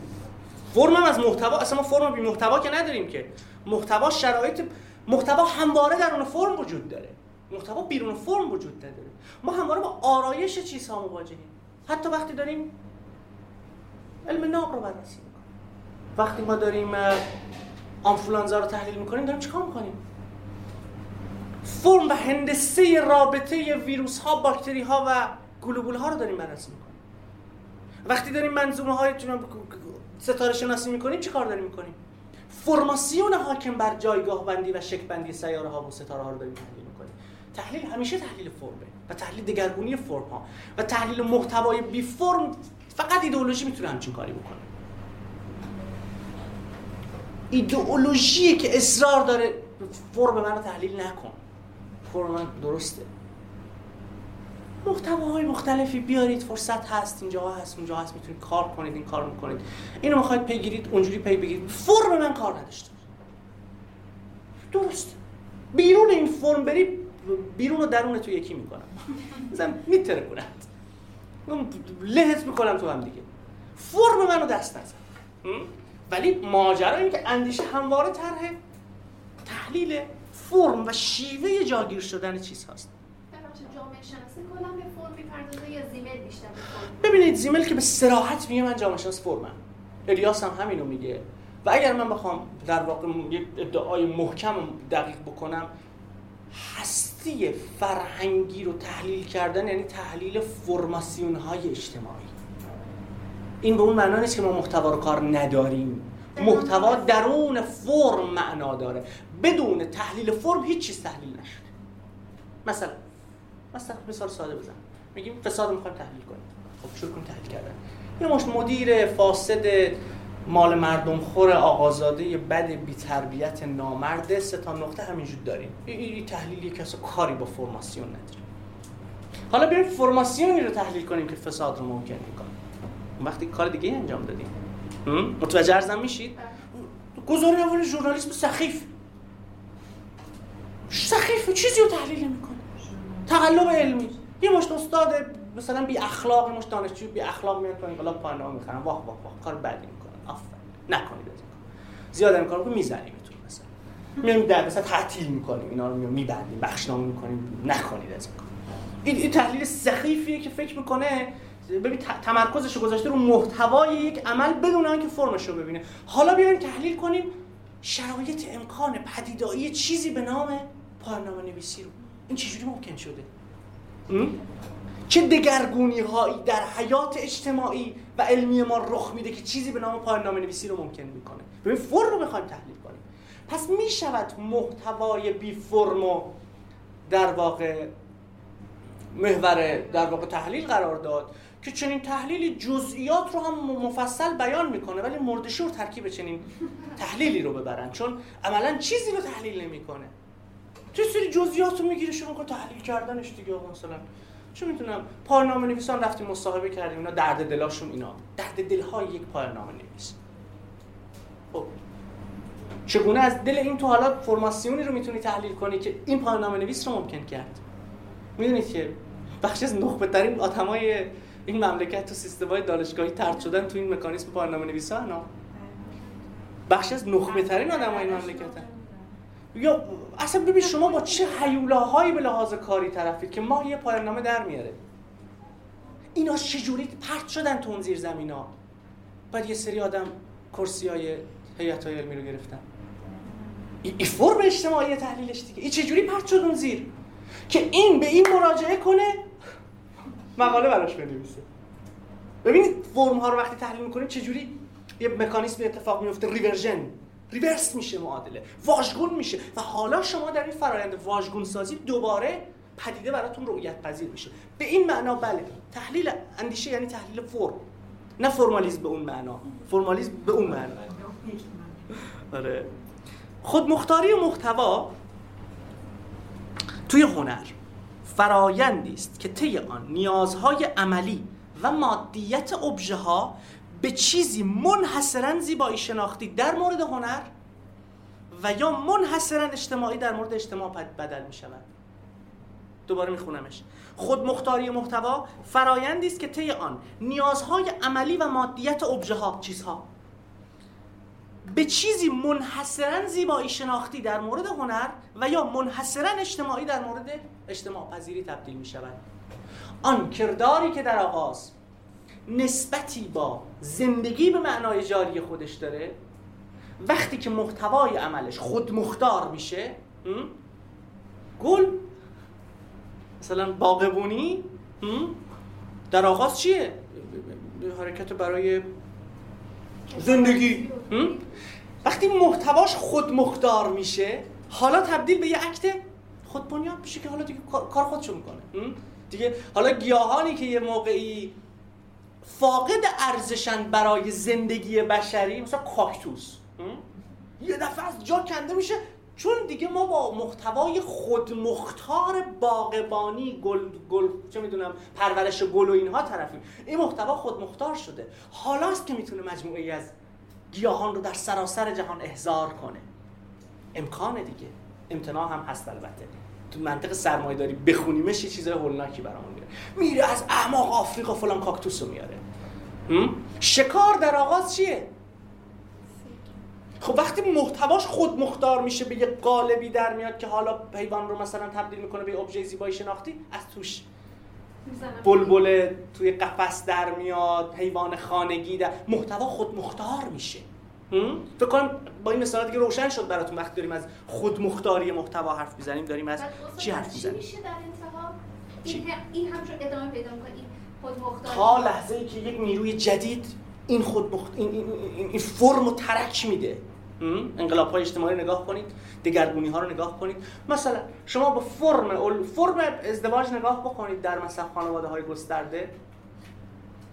B: فرم هم از محتوا اصلا ما فرم بی محتوا که نداریم که. محتوا شرایط محتوا همواره در اون فرم وجود داره. محتوا بیرون فرم وجود نداره. ما همواره با آرایش چیزها مواجهیم. حتی وقتی داریم علم ناب رو بررسی وقتی ما داریم آنفولانزا رو تحلیل می‌کنیم داریم چیکار می‌کنیم؟ فرم و هندسه رابطه ویروس ها باکتری ها و گلوبول ها رو داریم بررسی می‌کنیم. وقتی داریم منظومه های ستاره شناسی می‌کنیم چی کار داریم می‌کنیم؟ فرماسیون حاکم بر جایگاه بندی و شکل بندی سیاره ها و ستاره ها رو داریم تحلیل می‌کنیم. تحلیل همیشه تحلیل فرمه و تحلیل دگرگونی فرم ها و تحلیل محتوای بی فرم فقط ایدئولوژی می‌تونه همچین کاری بکنه. ایدئولوژی که اصرار داره فرم منو تحلیل نکن. فرم من درسته. محتواهای مختلفی بیارید فرصت هست اینجا هست اونجا هست می‌تونید کار کنید این کار می‌کنید. اینو می‌خواید پیگیرید اونجوری پی بگیرید. فرم من کار نداشته درست. بیرون این فرم بری بیرون و درون تو یکی می‌کنم. مثلا میتره کنند لهت می‌کنم تو هم دیگه. فرم منو دست نزن. ولی ماجرا این که اندیشه همواره طرح تحلیل فرم و شیوه جاگیر شدن چیز هست ببینید زیمل که به سراحت میگه من جامعه شناس فرمم. الیاس هم همینو میگه. و اگر من بخوام در واقع یک ادعای محکم دقیق بکنم هستی فرهنگی رو تحلیل کردن یعنی تحلیل فرماسیون های اجتماعی. این به اون معنا نیست که ما محتوا رو کار نداریم. محتوا درون فرم معنا داره. بدون تحلیل فرم هیچ چیز تحلیل نشده. مثلا مثلا مثال ساده بزن میگیم فساد رو می‌خوایم تحلیل کنیم. خب شروع کنیم تحلیل کردن. این مش مدیر فاسد مال مردم خور آقازاده بد بی تربیت نامرد سه تا نقطه همینجور داریم. این تحلیلی که کاری با فرماسیون نداره حالا بیایم فرماسیونی رو تحلیل کنیم که فساد رو ممکن می‌کنه. وقتی کار دیگه انجام دادیم متوجه ارزم میشید؟ گزاره اول ژورنالیسم سخیف. سخیف چیزی رو تحلیل می‌کنه تقلب علمی. یه مشت استاد مثلا بی اخلاق مشت دانشجو بی اخلاق میاد تو انقلاب پایان‌نامه می‌خرن. واه واه واه. کار بدی می‌کنن. آفرین. نکنید از زیاد این کارو میزنیمتون مثلا. میایم در مثلا تعطیل می‌کنیم. اینا رو میبندیم بخشنامه می‌کنیم. نکنید از این کار. این, این تحلیل سخیفیه که فکر می‌کنه. ببین تمرکزش گذاشته رو محتوای یک عمل بدون اینکه فرمش رو ببینه. حالا بیایم تحلیل کنیم شرایط امکان پدیدایی چیزی به نام پایان‌نامه نویسی رو. این چجوری ممکن شده؟ چه دگرگونی هایی در حیات اجتماعی و علمی ما رخ میده که چیزی به نام پایان نویسی رو ممکن می‌کنه؟ ببین فرم رو بخوایم تحلیل کنیم. پس می‌شود محتوای بی فرم در واقع محور در واقع تحلیل قرار داد که چنین تحلیلی جزئیات رو هم مفصل بیان می‌کنه ولی مردشور ترکیب چنین تحلیلی رو ببرن. چون عملا چیزی رو تحلیل نمی‌کنه. تو سری جزئیات رو می‌گیره شروع کنه تحلیل کردنش دیگه. مثلا چه می‌تونم پایان‌نامه نویسان رفتیم مصاحبه کردیم اینا درد دلاشون اینا. درد دلهای یک پایان‌نامه نویس خب. چگونه از دل این تو حالا فرماسیونی رو می‌تونی تحلیل کنی که این پایان‌نامه نویس رو ممکن کرد؟ می‌دونید که بخش از نخبه ترین آدمای این مملکت تو سیستم‌های دانشگاهی ترد شدن تو این مکانیزم پایان‌نامه نویسان ها بخش از نخبه ترین آدمای این مملکت. یا اصلا ببین شما با چه حیولاهایی به لحاظ کاری طرفید که ماه یه در میاره؟ اینا چجوری پرت شدن تو اون زیر زمین ها بعد یه سری آدم کرسی های هیئت های علمی رو گرفتن. این فرم اجتماعی تحلیلش دیگه. این چجوری پرت شد اون زیر؟ که این به این مراجعه کنه مقاله براش بنویسه. ببینید فرم ها رو وقتی تحلیل می‌کنیم چجوری یه مکانیزم اتفاق میفته reversion. reverse میشه معادله. واژگون میشه. و حالا شما در این فرایند واژگون سازی دوباره پدیده براتون رؤیت پذیر میشه. به این معنا بله تحلیل اندیشه یعنی تحلیل فرم. نه فرمالیزم به اون معنا. فرمالیزم به اون معنا. آره. خود مختاری و محتوا توی هنر. فرایندی است که طی آن نیازهای عملی و مادیت ابژه ها به چیزی منحصرا زیبایی شناختی در مورد هنر و یا منحصرا اجتماعی در مورد اجتماع بدل می شود دوباره میخونمش. خود مختاری محتوا فرایندی است که طی آن نیازهای عملی و مادیت ابژه ها چیزها به چیزی منحصرا زیبایی شناختی در مورد هنر و یا منحصرا اجتماعی در مورد اجتماع پذیری تبدیل می شود آن کرداری که در آغاز نسبتی با زندگی به معنای جاری خودش داره وقتی که محتوای عملش خود مختار میشه گل مثلا باغبونی در آغاز چیه؟ حرکت برای زندگی. وقتی محتواش خود مختار میشه حالا تبدیل به یه عکت خود بنیاد میشه که حالا دیگه کار خودشو می‌کنه. دیگه حالا گیاهانی که یه موقعی فاقد ارزشن برای زندگی بشری مثلا کاکتوس. یه دفعه از جا کنده میشه. چون دیگه ما با محتوای خودمختار باغبانی گل, گل چه می‌دونم پرورش گل و اینها طرفیم. این محتوا خودمختار شده. حالاست که می‌تونه مجموعه ای از گیاهان رو در سراسر جهان احضار کنه. امکان دیگه. امتناع هم هست البته. تو منطق سرمایه داری بخونیمش یه چیزای هولناکی برامون میره. میره از اعماق آفریقا فلان کاکتوس رو میاره. شکار در آغاز چیه؟ خب وقتی محتواش خود مختار میشه به یه قالبی در میاد که حالا حیوان رو مثلا تبدیل می‌کنه به ابژه زیبایی شناختی از توش بلبل توی قفس در میاد حیوان خانگی در محتوا خود مختار میشه. فکر کنم با این مثال دیگه روشن شد براتون وقتی داریم از خود مختاری محتوا حرف می‌زنیم داریم از چی حرف می‌زنیم؟
E: میشه در انتها؟ این هم ادامه پیدا خود
B: تا لحظه ای که یک نیروی جدید این خود مخت... این, این, این, این فرم و ترک میده. انقلاب های اجتماعی نگاه کنید دگرگونی ها رو نگاه کنید. مثلا شما با فرم فرم ازدواج نگاه بکنید در مثلا خانواده های گسترده.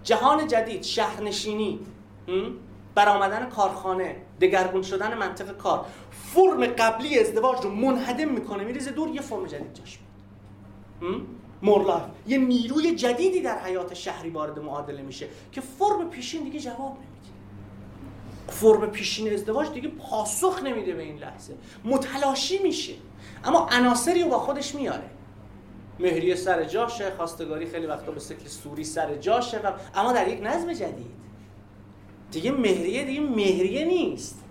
B: جهان جدید شهرنشینی. برآمدن کارخانه دگرگون شدن منطق کار. فرم قبلی ازدواج رو منهدم می‌کنه میریزه دور یه فرم جدید جاش میاد مورلایف یه نیروی جدیدی در حیات شهری وارد معادله میشه که فرم پیشین دیگه جواب نمیده. فرم پیشین ازدواج دیگه پاسخ نمیده به این لحظه. متلاشی میشه. اما عناصری رو با خودش میاره. مهریه سر جاشه خواستگاری خیلی وقتا به شکل سوری سر جاشه اما در یک نظم جدید. دیگه مهریه دیگه مهریه نیست.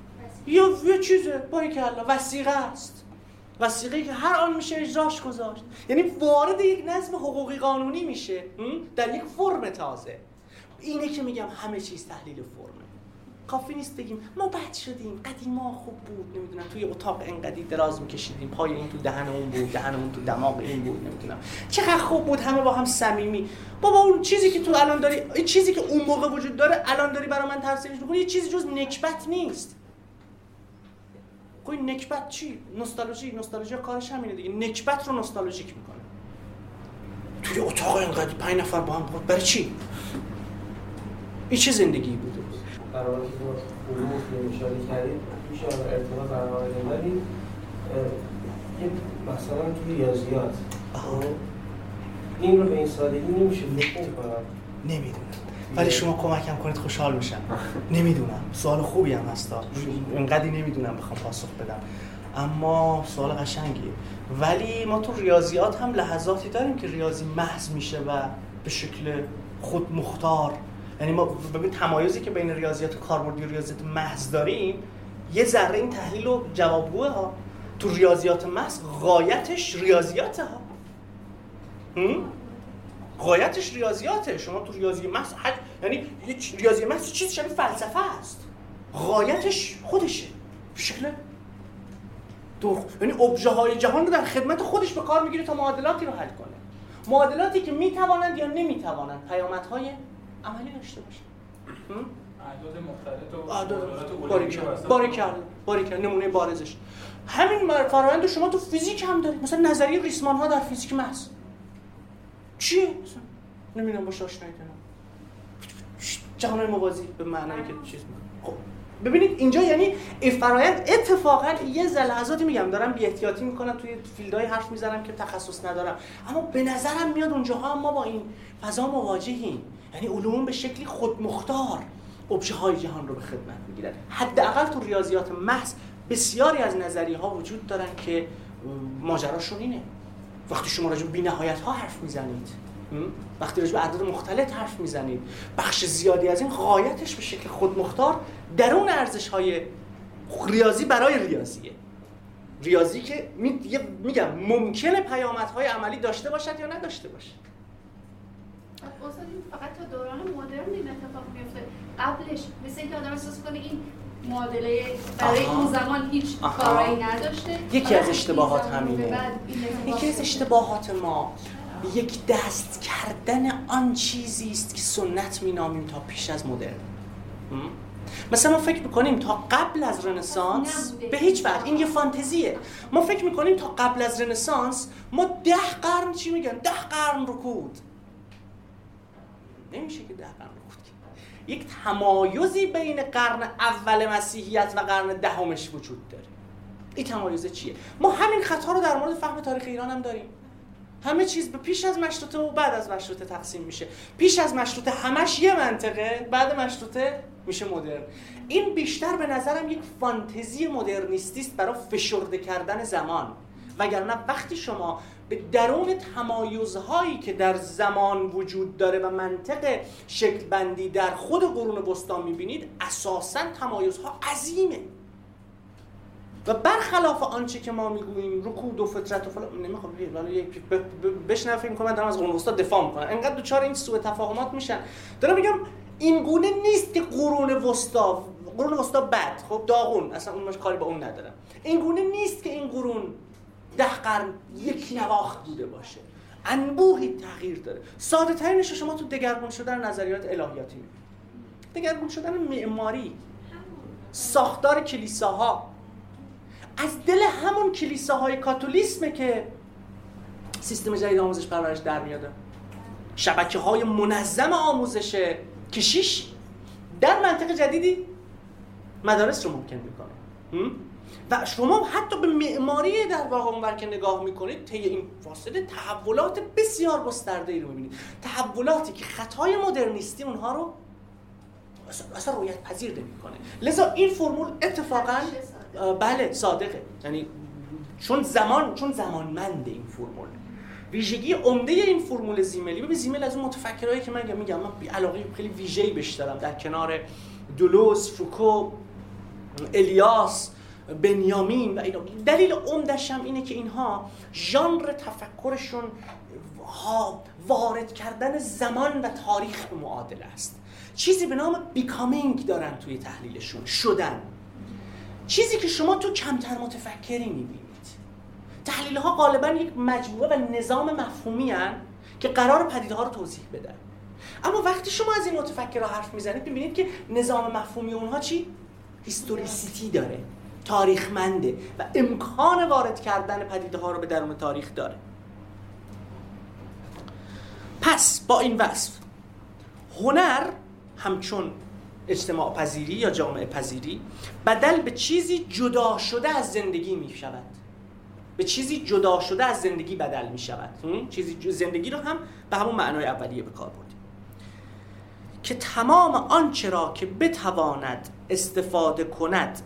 B: یا یه چیزه؟ باری الله وسیقه است. وسیقه که هر آن میشه اجراش گذاشت. یعنی وارد یک نظم حقوقی قانونی میشه در یک فرم تازه. اینه که میگم همه چیز تحلیل فرمه. کافی نیست بگیم. ما بد شدیم. قدیما خوب بود. نمی‌دونم توی اتاق انقدی دراز میکشیدیم. پای این تو دهن اون بود دهن اون تو دماغ این بود نمی‌دونم. چقدر خوب بود همه با هم صمیمی. بابا اون چیزی که تو الان داری این چیزی که اون موقع وجود داره الان داری برای من ترسیمش می‌کنی یه چیزی جز نکبت نیست. خب این نکبت چی؟ نوستالژی. نوستالژی کارش همینه دیگه. نکبت رو نوستالژیک می‌کنه. توی اتاق انقدر پنج نفر با هم بود برای چی؟ این چه زندگی بوده
F: قرار که علوم که اشاره کردیم میشه ارتباط ولی یه مثلا توی ریاضیات خب، این رو به این سادگی نمیشه فکر کنم
B: نمی‌دونم. ولی شما کمکم کنید خوشحال میشم. نمی‌دونم. سوال خوبی هم هستا اینقدی نمی‌دونم بخوام پاسخ بدم. اما سوال قشنگیه. ولی ما تو ریاضیات هم لحظاتی داریم که ریاضی محض میشه و به شکل خود مختار یعنی ما ببین تمایزی که بین ریاضیات کاربردی و ریاضیات محض داریم یه ذره این تحلیل و جوابگوه ها. تو ریاضیات محض غایتش ریاضیات ها. غایتش ریاضیاته. شما تو ریاضی محض حد... یعنی ریاضی محض چیز شبیه فلسفه است. غایتش خودشه. به شکل؟ دو یعنی ابژه های جهان رو در خدمت خودش به کار می‌گیره تا معادلاتی رو حل کنه. معادلاتی که می‌توانند یا نمی‌توانند پیامدهای عملی داشته باشه.
D: اعداد مختلط
B: اعداد باریکلا باریکلا نمونه بارزش. همین فرآیند شما تو فیزیک هم دارید مثلا نظریه ریسمان ها در فیزیک محض. چیه؟ مثلا نمی‌دونم باشه آشنایی دارم جهان موازی به معنی که چیز خب ببینید اینجا یعنی این فرایند اتفاقا یه لحظاتی میگم دارم بی احتیاطی می‌کنم توی field های حرف می‌زنم که تخصص ندارم. اما به نظرم میاد اونجاها ما با این فضا مواجهیم. یعنی علوم به شکلی خودمختار ابژه های جهان رو به خدمت می‌گیرن حداقل تو ریاضیات محض بسیاری از نظریه ها وجود دارن که ماجراشون اینه. وقتی شما راجع به نهایت ها حرف می‌زنید وقتی راجع به اعداد مختلف حرف می‌زنید بخش زیادی از این غایتش به شکل خودمختار درون ارزش های ریاضی برای ریاضیه. ریاضی که میگم ممکنه پیامدهای عملی داشته باشد یا نداشته باشه
E: استاد فقط تا دوران مدرن این اتفاق میفته قبلش مثل اینکه آدم احساس کنه این معادله برای اون زمان هیچ کارایی نداشته.
B: یکی از اشتباهات همینه. یکی از اشتباهات ما یک دست کردن آن چیزی است که سنت نامیم تا پیش از مدرن. مثلا ما فکر می‌کنیم تا قبل از رنسانس به هیچ وجه. این یه فانتزیه. ما فکر می‌کنیم تا قبل از رنسانس ما ده قرن چی میگن؟ ده قرن رکود. نمیشه که ده قرن خود یک تمایزی بین قرن اول مسیحیت و قرن دهمش وجود داره. این تمایز چیه؟ ما همین خطا رو در مورد فهم تاریخ ایران هم داریم. همه چیز به پیش از مشروطه و بعد از مشروطه تقسیم میشه. پیش از مشروطه همش یه منطقه بعد مشروطه میشه مدرن. این بیشتر به نظرم یک فانتزی مدرنیستی است برای فشرده کردن زمان. وگرنه وقتی شما به درون تمایزهایی که در زمان وجود داره و منطق شکل بندی در خود قرون وسطا می‌بینید اساسا تمایزها عظیمه. و برخلاف آنچه که ما می‌گوییم رکود و فطرت و فلان نمی‌خوام بشنو فکر کنم دارم از قرون وسطا دفاع می‌کنم. انقدر دوچار این سوء تفاهمات میشن. دارم میگم این گونه نیست که قرون وسطا قرون وسطا بد. خب داغون. اصلا اون کاری با اون ندارم. این گونه نیست که این قرون ده قرن یک نواخت بوده باشه. انبوهی تغییر داره. ساده ترینش شما تو دگرگون شدن نظریات الهیاتی می‌بینید دگرگون شدن معماری ساختار کلیساها. از دل همون کلیساهای کاتولیسمه که سیستم جدید آموزش پرورش در میاده شبکه های منظم آموزش کشیش در منطقه جدیدی مدارس رو ممکن می‌کنه. و شما حتی به معماری در واقع اونور که نگاه می‌کنید طی این فاصله تحولات بسیار گسترده ای رو می‌بینید. تحولاتی که خطای مدرنیستی اونها رو اصلا رویت پذیر نمی‌کنه. لذا این فرمول اتفاقا بله صادقه. یعنی چون زمان چون زمانمند این فرمول. ویژگی عمده این فرمول زیملی ببین زیمل از اون متفکرایی که من میگم من علاقه خیلی ویژه‌ای بهش دارم. در کنار دولوز فوکو الیاس بنیامین و اینا. دلیل عمدش هم اینه که اینها ژانر تفکرشون ها وارد کردن زمان و تاریخ به معادله است. چیزی به نام بیکامینگ دارن توی تحلیلشون شدن. چیزی که شما تو کمتر متفکری می‌بینید. تحلیل ها غالبا یک مجموعه و نظام مفهومی هن که قرار پدیده ها رو توضیح بدن. اما وقتی شما از این متفکرها حرف می‌زنید می‌بینید که نظام مفهومی اونها چی؟ هیستوریسیتی داره. تاریخمنده و امکان وارد کردن پدیده ها رو به درون تاریخ داره. پس با این وصف هنر همچون اجتماع پذیری یا جامعه پذیری بدل به چیزی جدا شده از زندگی می شود به چیزی جدا شده از زندگی بدل می شود چیزی زندگی رو هم به همون معنای اولیه به کار بردیم. که تمام آنچه را که بتواند استفاده کند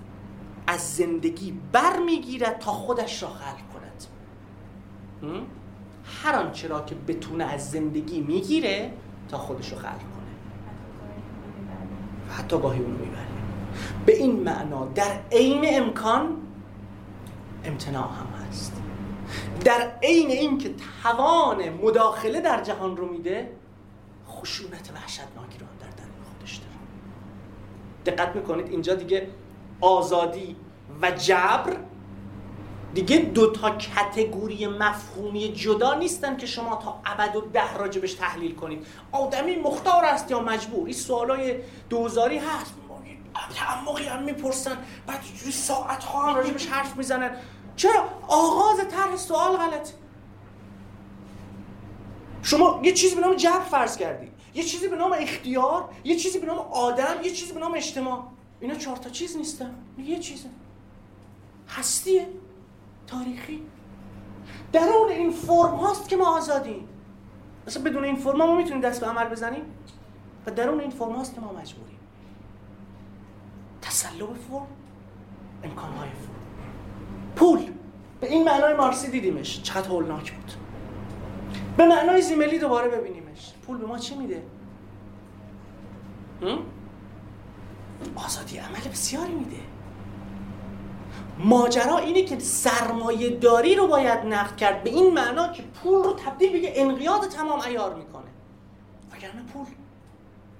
B: از زندگی برمیگیرد تا خودش را خلق کند. هر آنچه را که بتونه از زندگی می‌گیره تا خودش رو خلق کنه. و حتی گاهی اونو می‌بره. به این معنا در عین امکان امتناع هم هست. در عین اینکه توان مداخله در جهان رو میده خشونت وحشتناکی رو در درون خودش داره. دقت می‌کنید اینجا دیگه آزادی و جبر دیگه دو تا کتگوری مفهومی جدا نیستن که شما تا ابد و ده راجبش تحلیل کنید. آدمی مختار است یا مجبور؟ این سوالای دوزاری هست. تعمقی هم می‌پرسن بعد ساعت ها هم راجبش حرف می‌زنن. چرا؟ آغاز طرح سوال غلط شما یه چیزی به نام جبر فرض کردید یه چیزی به نام اختیار یه چیزی به نام آدم یه چیزی به نام اجتماع. اینا چهار تا چیز نیستن. یه چیزه. هستیه. تاریخی. درون این فرم هاست که ما آزادیم. مثلا بدون این فرم ما می‌تونیم دست به عمل بزنیم؟ و درون این فرم هاست که ما مجبوریم. تسلب فرم امکانهای فرم. پول. به این معنای مارسی دیدیمش. چقدر هولناک بود. به معنای زیملی دوباره ببینیمش. پول به ما چی میده؟ آزادی عمل بسیاری میده. ماجرا اینه که سرمایه داری رو باید نقد کرد به این معنا که پول رو تبدیل به انقیاد تمام ایار می‌کنه. وگرنه پول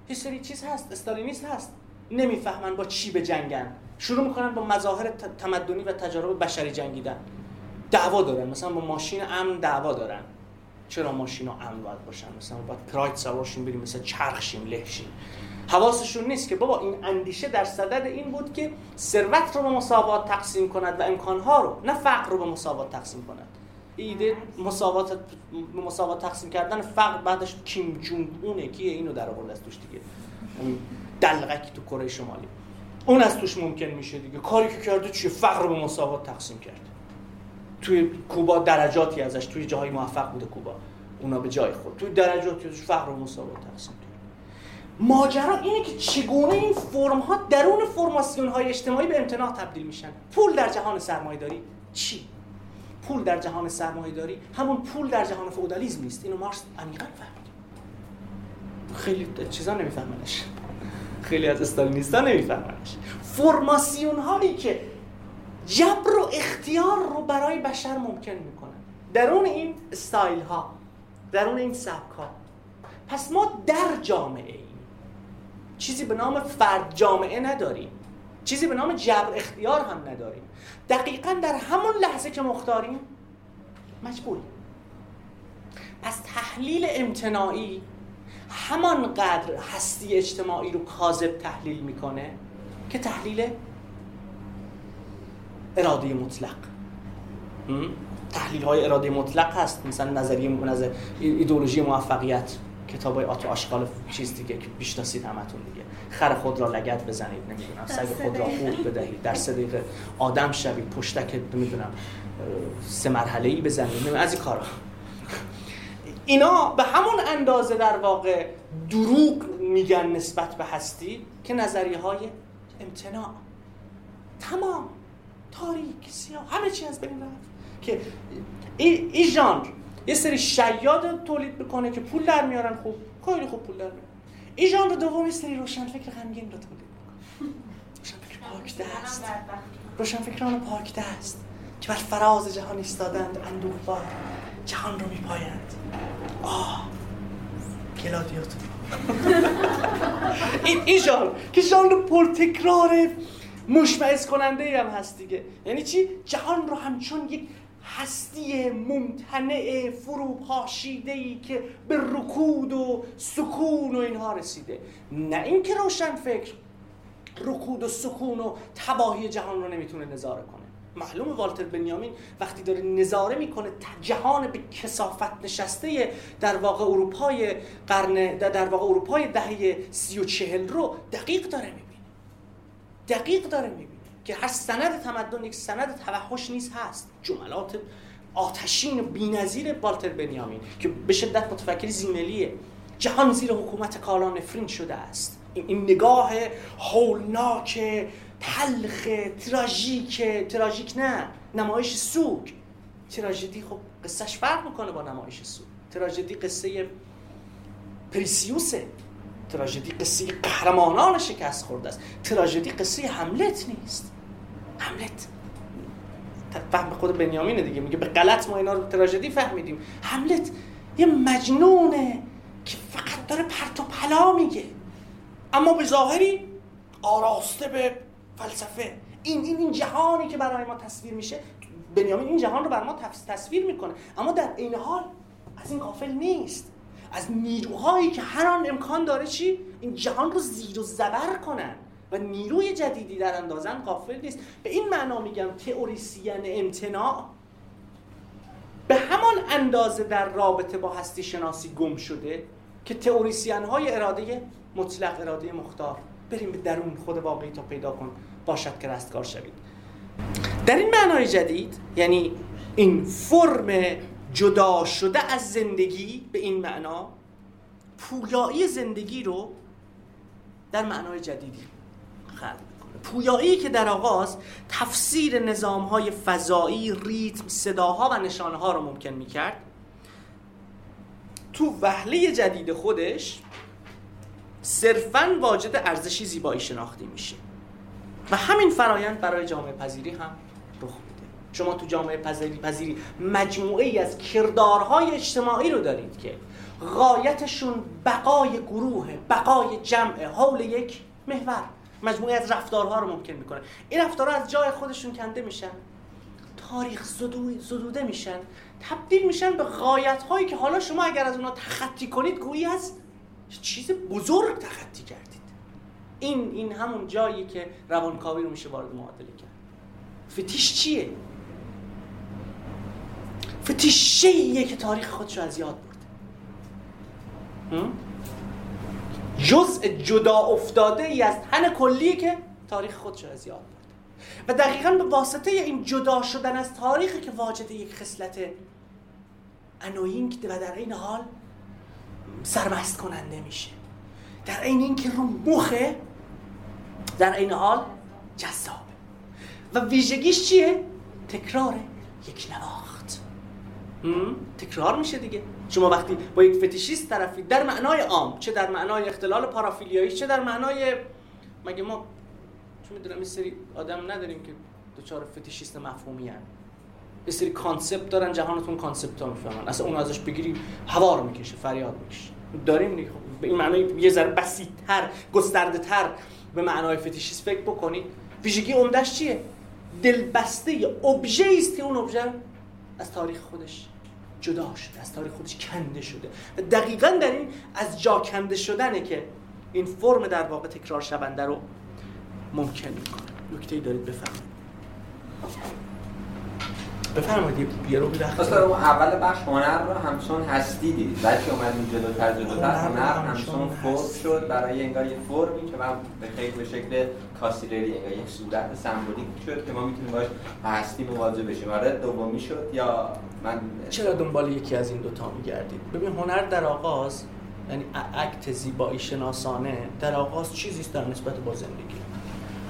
B: یه سری چیز هست استالینیست هست. نمی‌فهمن با چی به جنگن. شروع می‌کنن با مظاهر تمدنی و تجارب بشری جنگیدن. دعوا دارن. مثلا با ماشین امن دعوا دارن. چرا ماشین امن باید باشن؟ مثلا باید پراید سوارشون بریم مثلا چرخشیم لهشیم. حواسشون نیست که بابا این اندیشه در صدد این بود که ثروت رو به مساوات تقسیم کند و امکانها رو نه فقر رو به مساوات تقسیم کند. ایده مساوات مساوات تقسیم کردن فقر بعدش کیم جونگ اونه کیه؟ اینو در آورد از توش دیگه. دلغکی تو کره شمالی. اون از توش ممکن میشه دیگه. کاری که کرده چیه؟ فقر رو به مساوات تقسیم کرد. توی کوبا درجاتی ازش توی جاهای موفق بوده کوبا. اونا به جای خود. توی درجاتی ازش فقر و مساوات تقسیم ماجرا اینه که چگونه این فرم ها درون فرماسیون های اجتماعی به امتناع تبدیل میشن. پول در جهان سرمایه داری چی؟ پول در جهان سرمایه داری همون پول در جهان فئودالیسم نیست. اینو مارکس عمیقا فهمید. خیلی چیزا نمیفهمنش. خیلی از استالینیستا نمیفهمنش. فرماسیون هایی که جبر و اختیار رو برای بشر ممکن می‌کنن. درون این استایل ها درون این سبک ها پس ما در جامعه چیزی به نام فرد جامعه نداریم چیزی به نام جبر اختیار هم نداریم دقیقا در همون لحظه که مختاریم مجبوریم. پس تحلیل امتناعی همانقدر هستی اجتماعی رو کاذب تحلیل می‌کنه که تحلیل اراده مطلق. تحلیل های اراده مطلق هست. مثلا نظریه نظر ایدولوژی موفقیت. کتاب های آتو آشغال چیز دیگه که بیشناسید همتون دیگه. خر خود را لگت بزنید نمی‌دونم. سگ خود را خود بدهید. در سه دقیقه آدم شوید پشتک نمی‌دونم سه مرحله ای بزنید از این کارا. اینا به همون اندازه در واقع دروغ میگن نسبت به هستی که نظریه های امتناع. تمام. تاریک سیاه همه چی از بین رفت. که این ای ژانر یه سری شیاد تولید بکنه که پول در میارن. خوب خیلی خوب پول در میارن. این ژانر دوم یه سری روشن فکر غمگین رو تولید می‌کنه. روشن فکر پاک دست. روشن پاک دست. که بر فراز جهان ایستادند اندوه بار. جهان رو میپایند. آه گلادیاتور. این این ژانر که ژانر پرتکرار مشمعز کننده هم هست دیگه. یعنی چی؟ جهان رو همچون یک هستی ممتنع فروپاشیده ای که به رکود و سکون و اینها رسیده. نه اینکه روشن فکر رکود و سکون و تباهی جهان رو نمی‌تونه نظاره کنه. معلوم والتر بنیامین وقتی داره نظاره می‌کنه جهان به کسافت نشسته در واقع اروپای قرن در واقع اروپای دهه سی و چهل رو دقیق داره می‌بینه. دقیق داره می‌بینه. که هر سند تمدن یک سند توحش نیست هست. جملات آتشین بی‌نظیر بالتر بنیامین که به شدت متفکر زیملیه. جهان زیر حکومت کالان نفرین شده است. این نگاه هولناک تلخ تراژیک تراژیک نه نمایش سوگ. تراژدی خب قصهش فرق می‌کنه با نمایش سوگ. تراژدی قصه پریسیوسه تراژدی قصه قهرمانان شکست خورده است. تراژدی قصه حملت نیست. حملت فهم خود بنیامینه دیگه. میگه به غلط ما اینا رو تراژدی فهمیدیم. حملت یه مجنونه که فقط داره پرت و پلا میگه. اما به ظاهری آراسته به فلسفه. این این این جهانی که برای ما تصویر میشه بنیامین این جهان رو بر ما تصویر می‌کنه. اما در این حال از این غافل نیست. از نیروهایی که هر آن امکان داره چی؟ این جهان رو زیر و زبر کنن. و نیروی جدیدی در اندازن قافل نیست. به این معنا میگم تئوریسین امتناع به همان اندازه در رابطه با هستی شناسی گم شده که تئوریسین های اراده مطلق اراده مختار. بریم به درون خود واقعی تا پیدا کن. باشد که رستگار شوید. در این معنای جدید یعنی این فرم جدا شده از زندگی به این معنا پویایی زندگی رو در معنای جدیدی خلق پویایی که در آغاز تفسیر نظام های فضایی، ریتم، صداها و نشانه ها رو ممکن می کرد تو وحله جدید خودش صرفا واجد ارزشی زیبایی شناختی میشه. و همین فرایند برای جامعه پذیری هم رخ میده. شما تو جامعه پذیری پذیری مجموعه ای از کردارهای اجتماعی رو دارید که غایتشون بقای گروه بقای جمع حول یک محور. مجموعه از رفتارها رو ممکن می‌کنه. این رفتارها از جای خودشون کنده میشن. تاریخ زدوده میشن. تبدیل میشن به غایت هایی که حالا شما اگر از اونها تخطی کنید گویی از چیز بزرگ تخطی کردید. این این همون جایی که روانکاوی رو میشه وارد معادله کرد. فتیش چیه؟ فتیشه که تاریخ خودش رو از یاد برده. جزء جدا افتاده ای از تن کلی که تاریخ خودش رو از یاد و دقیقا به واسطه این جدا شدن از تاریخی که واجد یک خصلت انوینگ و در این حال سرمست کننده میشه. در این اینکه رو مخه در این حال جذابه. و ویژگیش چیه؟ تکرار یک نواخت. تکرار میشه دیگه. شما وقتی با یک فتیشیست طرفی در معنای عام چه در معنای اختلال پارافیلیایی چه در معنای مگه ما چون می‌دونم این سری آدم نداریم که دچار فتیشیسم مفهومی ان. یه سری concept دارن جهان رو تو اون concept ها می‌فهمن. اصلا اون ازش بگیری هوار می‌کشه فریاد می‌کشه. داریم دیگه خب، به این معنای یه ذره بسیطتر گسترده تر به معنای فتیشیسم فکر بکنید ویژگی عمدهش چیه؟ دلبسته ابژه است که اون ابژه از تاریخ خودش جدا شده از تاریخ خودش کنده شده. و دقیقا در این از جا کنده شدنه که این فرم در واقع تکرار شونده رو ممکن می‌کنه. نکته ای دارید بفهمید بفرمایید یه رو بیرخ
G: اصلا اول بخش هنر رو همچون هستی دید. بلکه اومدیم جلوتر جلوتر هنر همچون فرم شد. برای انگار یه فرمی که من به خیلی به شکل کاسیلری انگار یک صورت سمبولیک شد که ما می‌تونیم باش هستی مواجه بشیم. آره دومی شد یا من
B: چرا دنبال یکی از این دوتا میگردید؟ ببین هنر در آغاز یعنی act زیبایی شناسانه در آغاز چیزی است در نسبت با زندگی.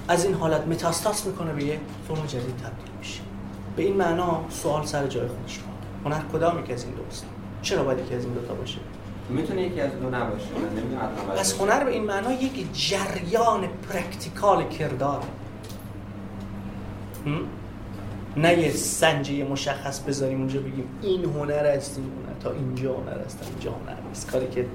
B: از این حالت متاستاز می‌کنه به یه فرم جدید تبدیل میشه. به این معنا سوال سر جای خودش هنر کدام یک از این دوست؟ چرا باید یکی از این دوتا باشه؟
G: می‌تونه یکی از دو نباشه من
B: پس هنر به این معنا یک جریان practical کردار. نه یه سنجه مشخص بذاریم اونجا بگیم این هنر است این هنر. تا اینجا هنر است اینجا هنر نیست. کاری که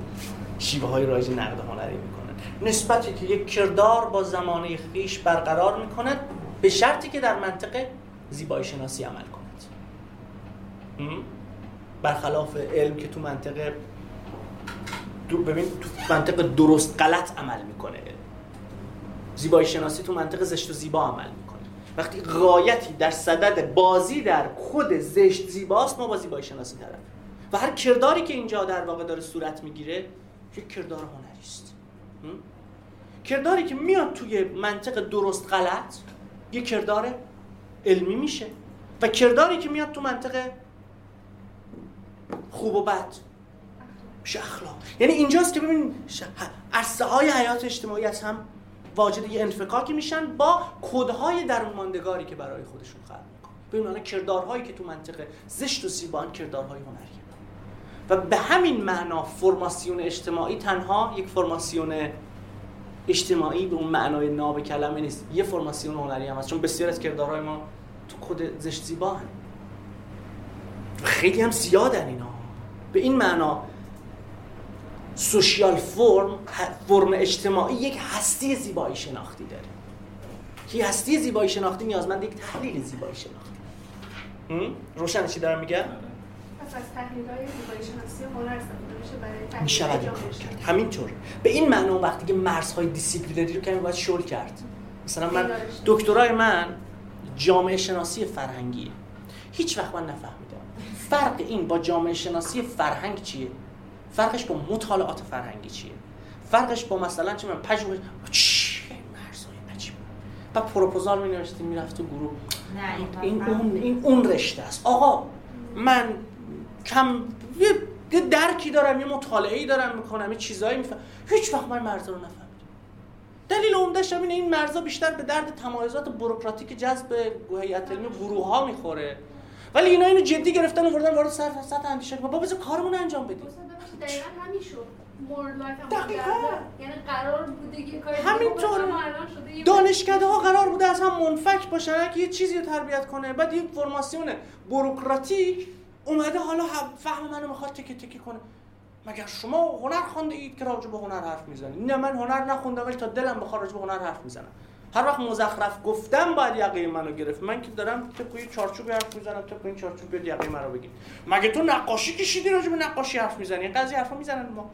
B: شیوه های رایج نقد هنری می‌کنن نسبتی که یک کردار با زمانه خیش برقرار می‌کند به شرطی که در منطقه زیبایی شناسی عمل کند. برخلاف علم که تو منطقه ببین تو منطقه درست غلط عمل می‌کنه. زیبایی شناسی تو منطقه زشت و زیبا عمل می‌کنه. وقتی غایتی در صدد بازی در خود زشت زیباست ما با زیبایی شناسی طرف. و هر کرداری که اینجا در واقع داره صورت می‌گیره یک کردار هنری است. کرداری که میاد توی منطق درست غلط یک کردار علمی میشه. و کرداری که میاد تو منطقه خوب و بد میشه اخلاق. یعنی اینجاست که ببین عرصه های حیات اجتماعی از هم واجد یه انفکاکی میشن با کدهای درون ماندگاری که برای خودشون خلق می‌کنن. ببین معنا کردارهایی که تو منطقه زشت و زیبان کردارهای هنری و به همین معنا فرماسیون اجتماعی تنها یک فرماسیون اجتماعی به اون معنای ناب کلمه نیست. یه فرماسیون هنری هم هست. چون بسیار از کردارهای ما تو کد زشت زیبا هن. خیلی هم زیادن اینا. به این معنا social form فرم اجتماعی یک هستی زیبایی شناختی داره. که هستی زیبایی شناختی؟ نیازمند یک تحلیل زیبایی شناختی. روشن چی دارم میگم؟
E: پس از تحلیل های زیبایی شناسی هنر
B: میشه برای کرد. همینطور. به این معنا وقتی که مرزهای disciplinary رو کمی باید شل کرد. مثلا من دکترای من جامعه شناسی فرهنگیه. هیچ وقت من نفهمیدم. فرق این با جامعه شناسی فرهنگ چیه؟ فرقش با مطالعات فرهنگی چیه؟ فرقش با مثلا چه من پژوهش چیه مرزهای عجیب. و پروپوزال می نوشتیم می‌رفت تو گروه. این اون این اون رشته است. آقا من کم یه درکی دارم یه مطالعه دارم می‌کنم یه چیزایی میفهم. هیچ وقت من مرزا رو نفهمیدم. دلیل عمدهش اینه این مرزا بیشتر به درد تمایزات بوروکراتیک جذب هیئت علمی گروه ها می‌خوره. ولی اینا اینو جدی گرفتن و وردن وارد سطح سطح اندیشه بابا بذار کارمون انجام بدیم.
E: دقیقاً همین شد. دقیقاً. یعنی قرار بوده یه کاری
B: همینطور. دانشکده ها قرار بوده از هم منفک باشن که یه چیزی رو تربیت کنه. بعد این فرماسیون بوروکراتیک اومده حالا فهم منو می‌خواد تکی تکی کنه. مگر شما هنر خونده اید که راجع به هنر حرف می‌زنید؟ نه من هنر نخوندم ولی تا دلم بخواد راجع به هنر حرف می‌زنم. هر وقت مزخرف گفتم باید یقه منو گرفت. من که دارم طبق یه چارچوب حرف می‌زنم طبق این چارچوب بیاد یقه منو بگید مگه تو نقاشی کشیدی راجع به نقاشی حرف می‌زنی؟ قضیه حرفا می‌زنن ما.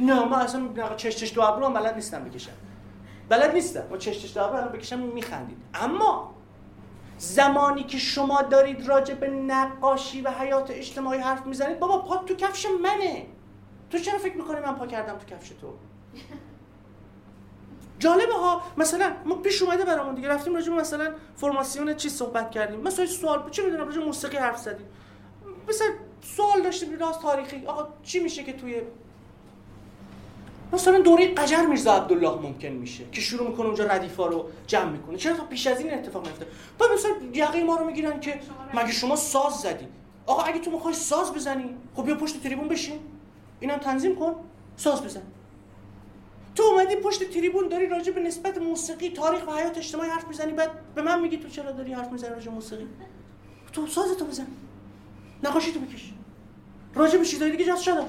B: نه ما اصلا چش چش دو ابرو بلد نیستم بکشم. بلد نیستم. ما چش چش دو ابرو بکشم میخندید. اما زمانی که شما دارید راجع به نقاشی و حیات اجتماعی حرف می‌زنید بابا پا تو کفش منه. تو چرا فکر می‌کنی من پا کردم تو کفش تو؟ جالبه ها مثلا ما پیش اومده برامون دیگه رفتیم راجع مثلا فرماسیون چی صحبت کردیم. مثلا سوال چه می‌دونم راجع موسیقی حرف زدیم. مثلا سوال داشتیم راست تاریخی. آقا چی میشه که توی مثلا دوره قجر میرزا عبدالله ممکن میشه که شروع می‌کنه اونجا ردیفا رو جمع می‌کنه؟ چرا تا پیش از این اتفاق میفته بعد مثلا یقه ما رو می‌گیرن که مگه شما ساز زدی؟ آقا اگه تو می‌خوای ساز بزنی خب بیا پشت تریبون بشین. اینم تنظیم کن ساز بزن. تو اومدی پشت تریبون داری راجع به نسبت موسیقی تاریخ و حیات اجتماعی حرف می‌زنی بعد به من میگی تو چرا داری حرف می‌زنی راجع موسیقی؟ تو سازتو بزن. نقاشی تو بکش. راجع به چیزای دیگه جاست شده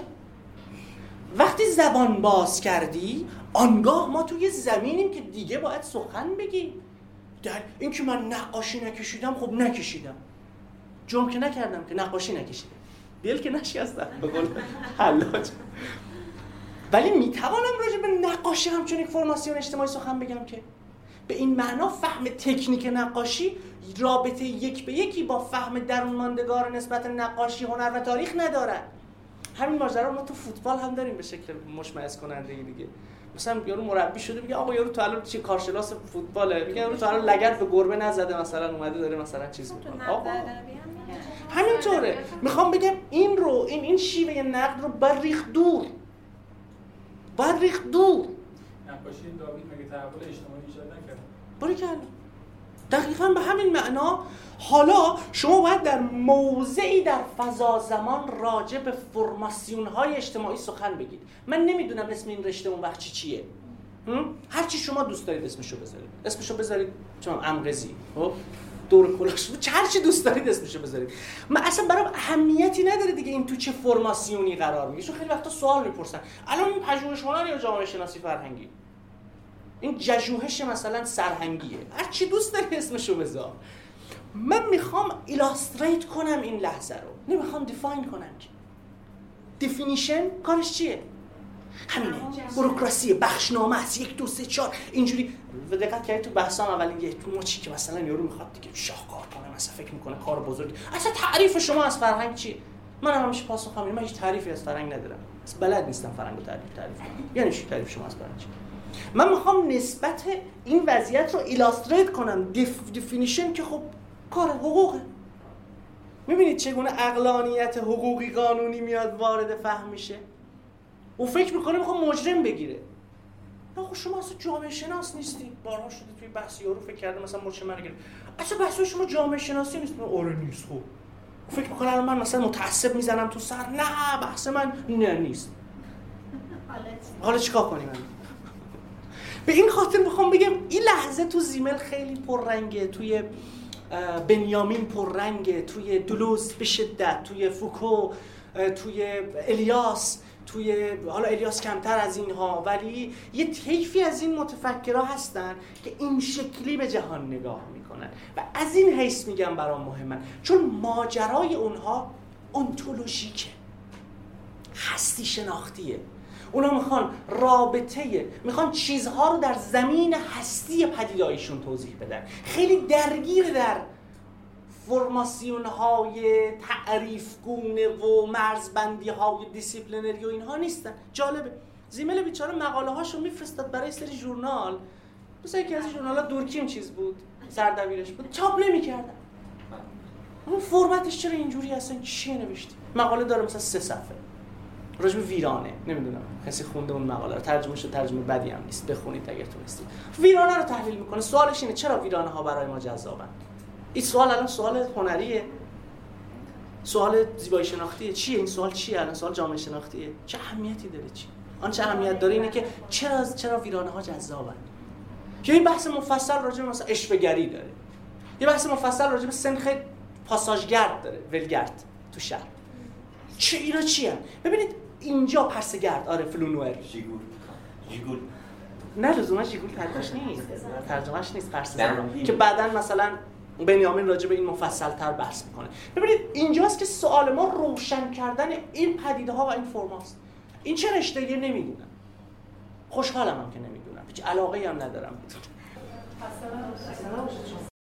B: وقتی زبان باز کردی آنگاه ما توی زمینیم که دیگه باید سخن بگیم. در این که من نقاشی نکشیدم خب نکشیدم. جرم که نکردم که نقاشی نکشیدم. دل که نشکستم. قول حلاج. ولی می‌توانم راجع به نقاشی همچون یک فرماسیون اجتماعی سخن بگم که به این معنا فهم تکنیک نقاشی رابطه یک به یکی با فهم درون ماندگار نسبت نقاشی هنر و تاریخ ندارد همین ماجرا ما تو فوتبال هم داریم به شکل مشمئز کننده دیگه. مثلا یارو مربی شده میگه آقا یارو تو الان چی کارشناس فوتباله؟ میگه یارو تو الان لگد به گربه نزده مثلا اومده داره مثلا چیز می‌کنه. آقا. همینطوره. می‌خوام بگم این رو این این شیوه نقد رو بر ریخ دور. بر ریخ دور
D: نقاشی داوید مگه تحول اجتماعی ایجاد نکرد؟
B: باری دقیقا به همین معنا. حالا شما باید در موضعی در فضا زمان راجع به فرماسیون های اجتماعی سخن بگید. من نمی‌دونم اسم این رشته اون وقت چی چیه هر چی شما دوست دارید اسمشو بذارید. اسمشو بذارید. چون امغزی خب؟ دور کلاش هر چی دوست دارید اسمشو بذارید. من اصلا برام اهمیتی نداره دیگه این تو چه فرماسیونی قرار می‌گیره چون خیلی وقتا سوال می‌پرسن. الان این پژوهش هنر یا جامعه شناسی فرهنگی؟ این پژوهش مثلا فرهنگیه. هر چی دوست داری اسمشو بذار. من می‌خوام illustrate کنم این لحظه رو. نمی‌خوام define کنم definition کارش چیه؟ همینه. بروکراسی بخشنامه است. یک دو سه چهار. اینجوری و دقت کردی تو بحثام اول یه تو مچی که مثلا یارو می‌خواد دیگه شاهکار کنه مثلا فکر می‌کنه کار بزرگ. اصلا تعریف شما از فرهنگ چیه؟ من هم همیشه پاسخ همین من هیچ تعریفی از فرهنگ ندارم. بلد نیستم فرهنگ رو تعریف تعریف یعنی چی تعریف شما از فرهنگ چیه؟ من می‌خوام نسبت این وضعیت رو illustrate کنم. def... definition که خب کار حقوقه. می‌بینید چگونه عقلانیت حقوقی قانونی میاد وارد فهم میشه؟ او فکر می‌کنه می‌خوام مجرم بگیره. نه خب شما اصلا جامعه شناس نیستی. بارها شده توی بحث یارو فکر کرده مثلا مجرم من گرفت. اصلا بحث شما جامعه شناسی نیست. آره نیست خب. فکر می‌کنه من مثلا متعصب می‌زنم تو سر. نه بحث من نه نیست. حالا چیکار کنیم؟ به این خاطر می‌خوام بگم این لحظه تو زیمل خیلی پررنگه. توی بنیامین پررنگه. توی دولوز به شدت. توی فوکو توی الیاس. توی حالا الیاس کمتر از اینها ولی یه طیفی از این متفکرها هستن که این شکلی به جهان نگاه می‌کنن. و از این حیث میگم برام مهمن. چون ماجرای اونها انتولوژیکه هستی شناختیه. اونا می‌خوان رابطه می‌خوان چیزها رو در زمین هستی پدیدایشون توضیح بدن. خیلی درگیر در فرماسیون های تعریف گونه و مرزبندی های disciplinary و اینها نیستن. جالبه. زیمل بیچاره مقاله هاشو میفرستاد برای یه سری ژورنال. مثلا یکی از ژورنال ها دورکیم چیز بود سردبیرش بود. چاپ نمی‌کردن. اون فرمتش چرا اینجوری اصلا چیه نوشتی مقاله داره مثلا سه صفحه. راجع به ویرانه. نمی‌دونم. کسی خونده اون مقاله رو. ترجمه شد ترجمه بدی هم نیست. بخونید اگر تونستید. ویرانه رو تحلیل می‌کنه. سوالش اینه چرا ویرانه ها برای ما جذابن؟ این سوال الان سوال هنریه. سوال زیبایی شناختیه. چیه؟ این سوال چیه الان؟ سوال جامعه شناختیه. چه اهمیتی داره چی؟ آن چه اهمیت داره اینه که چرا چرا ویرانه ها جذابن؟ که این بحث مفصل راجع مثلا اشوهگری داره. یه بحث مفصل راجع به سنخ پاساژگرد داره. ولگرد تو شهر. چه اینا چی ببینید اینجا پرسگرد آره فلونوئر.
G: جیگول. جیگول.
B: نه لزوما جیگول ترجمهش نیست. ترجمهش نیست پرس که بعدا مثلا بنیامین راجع به این مفصل تر بحث می‌کنه. ببینید اینجاست که سوال ما روشن کردن این پدیده ها و این فرماست. این چه رشته نمی‌دونم. خوشحالم هم که نمی‌دونم. هیچ علاقه هم ندارم.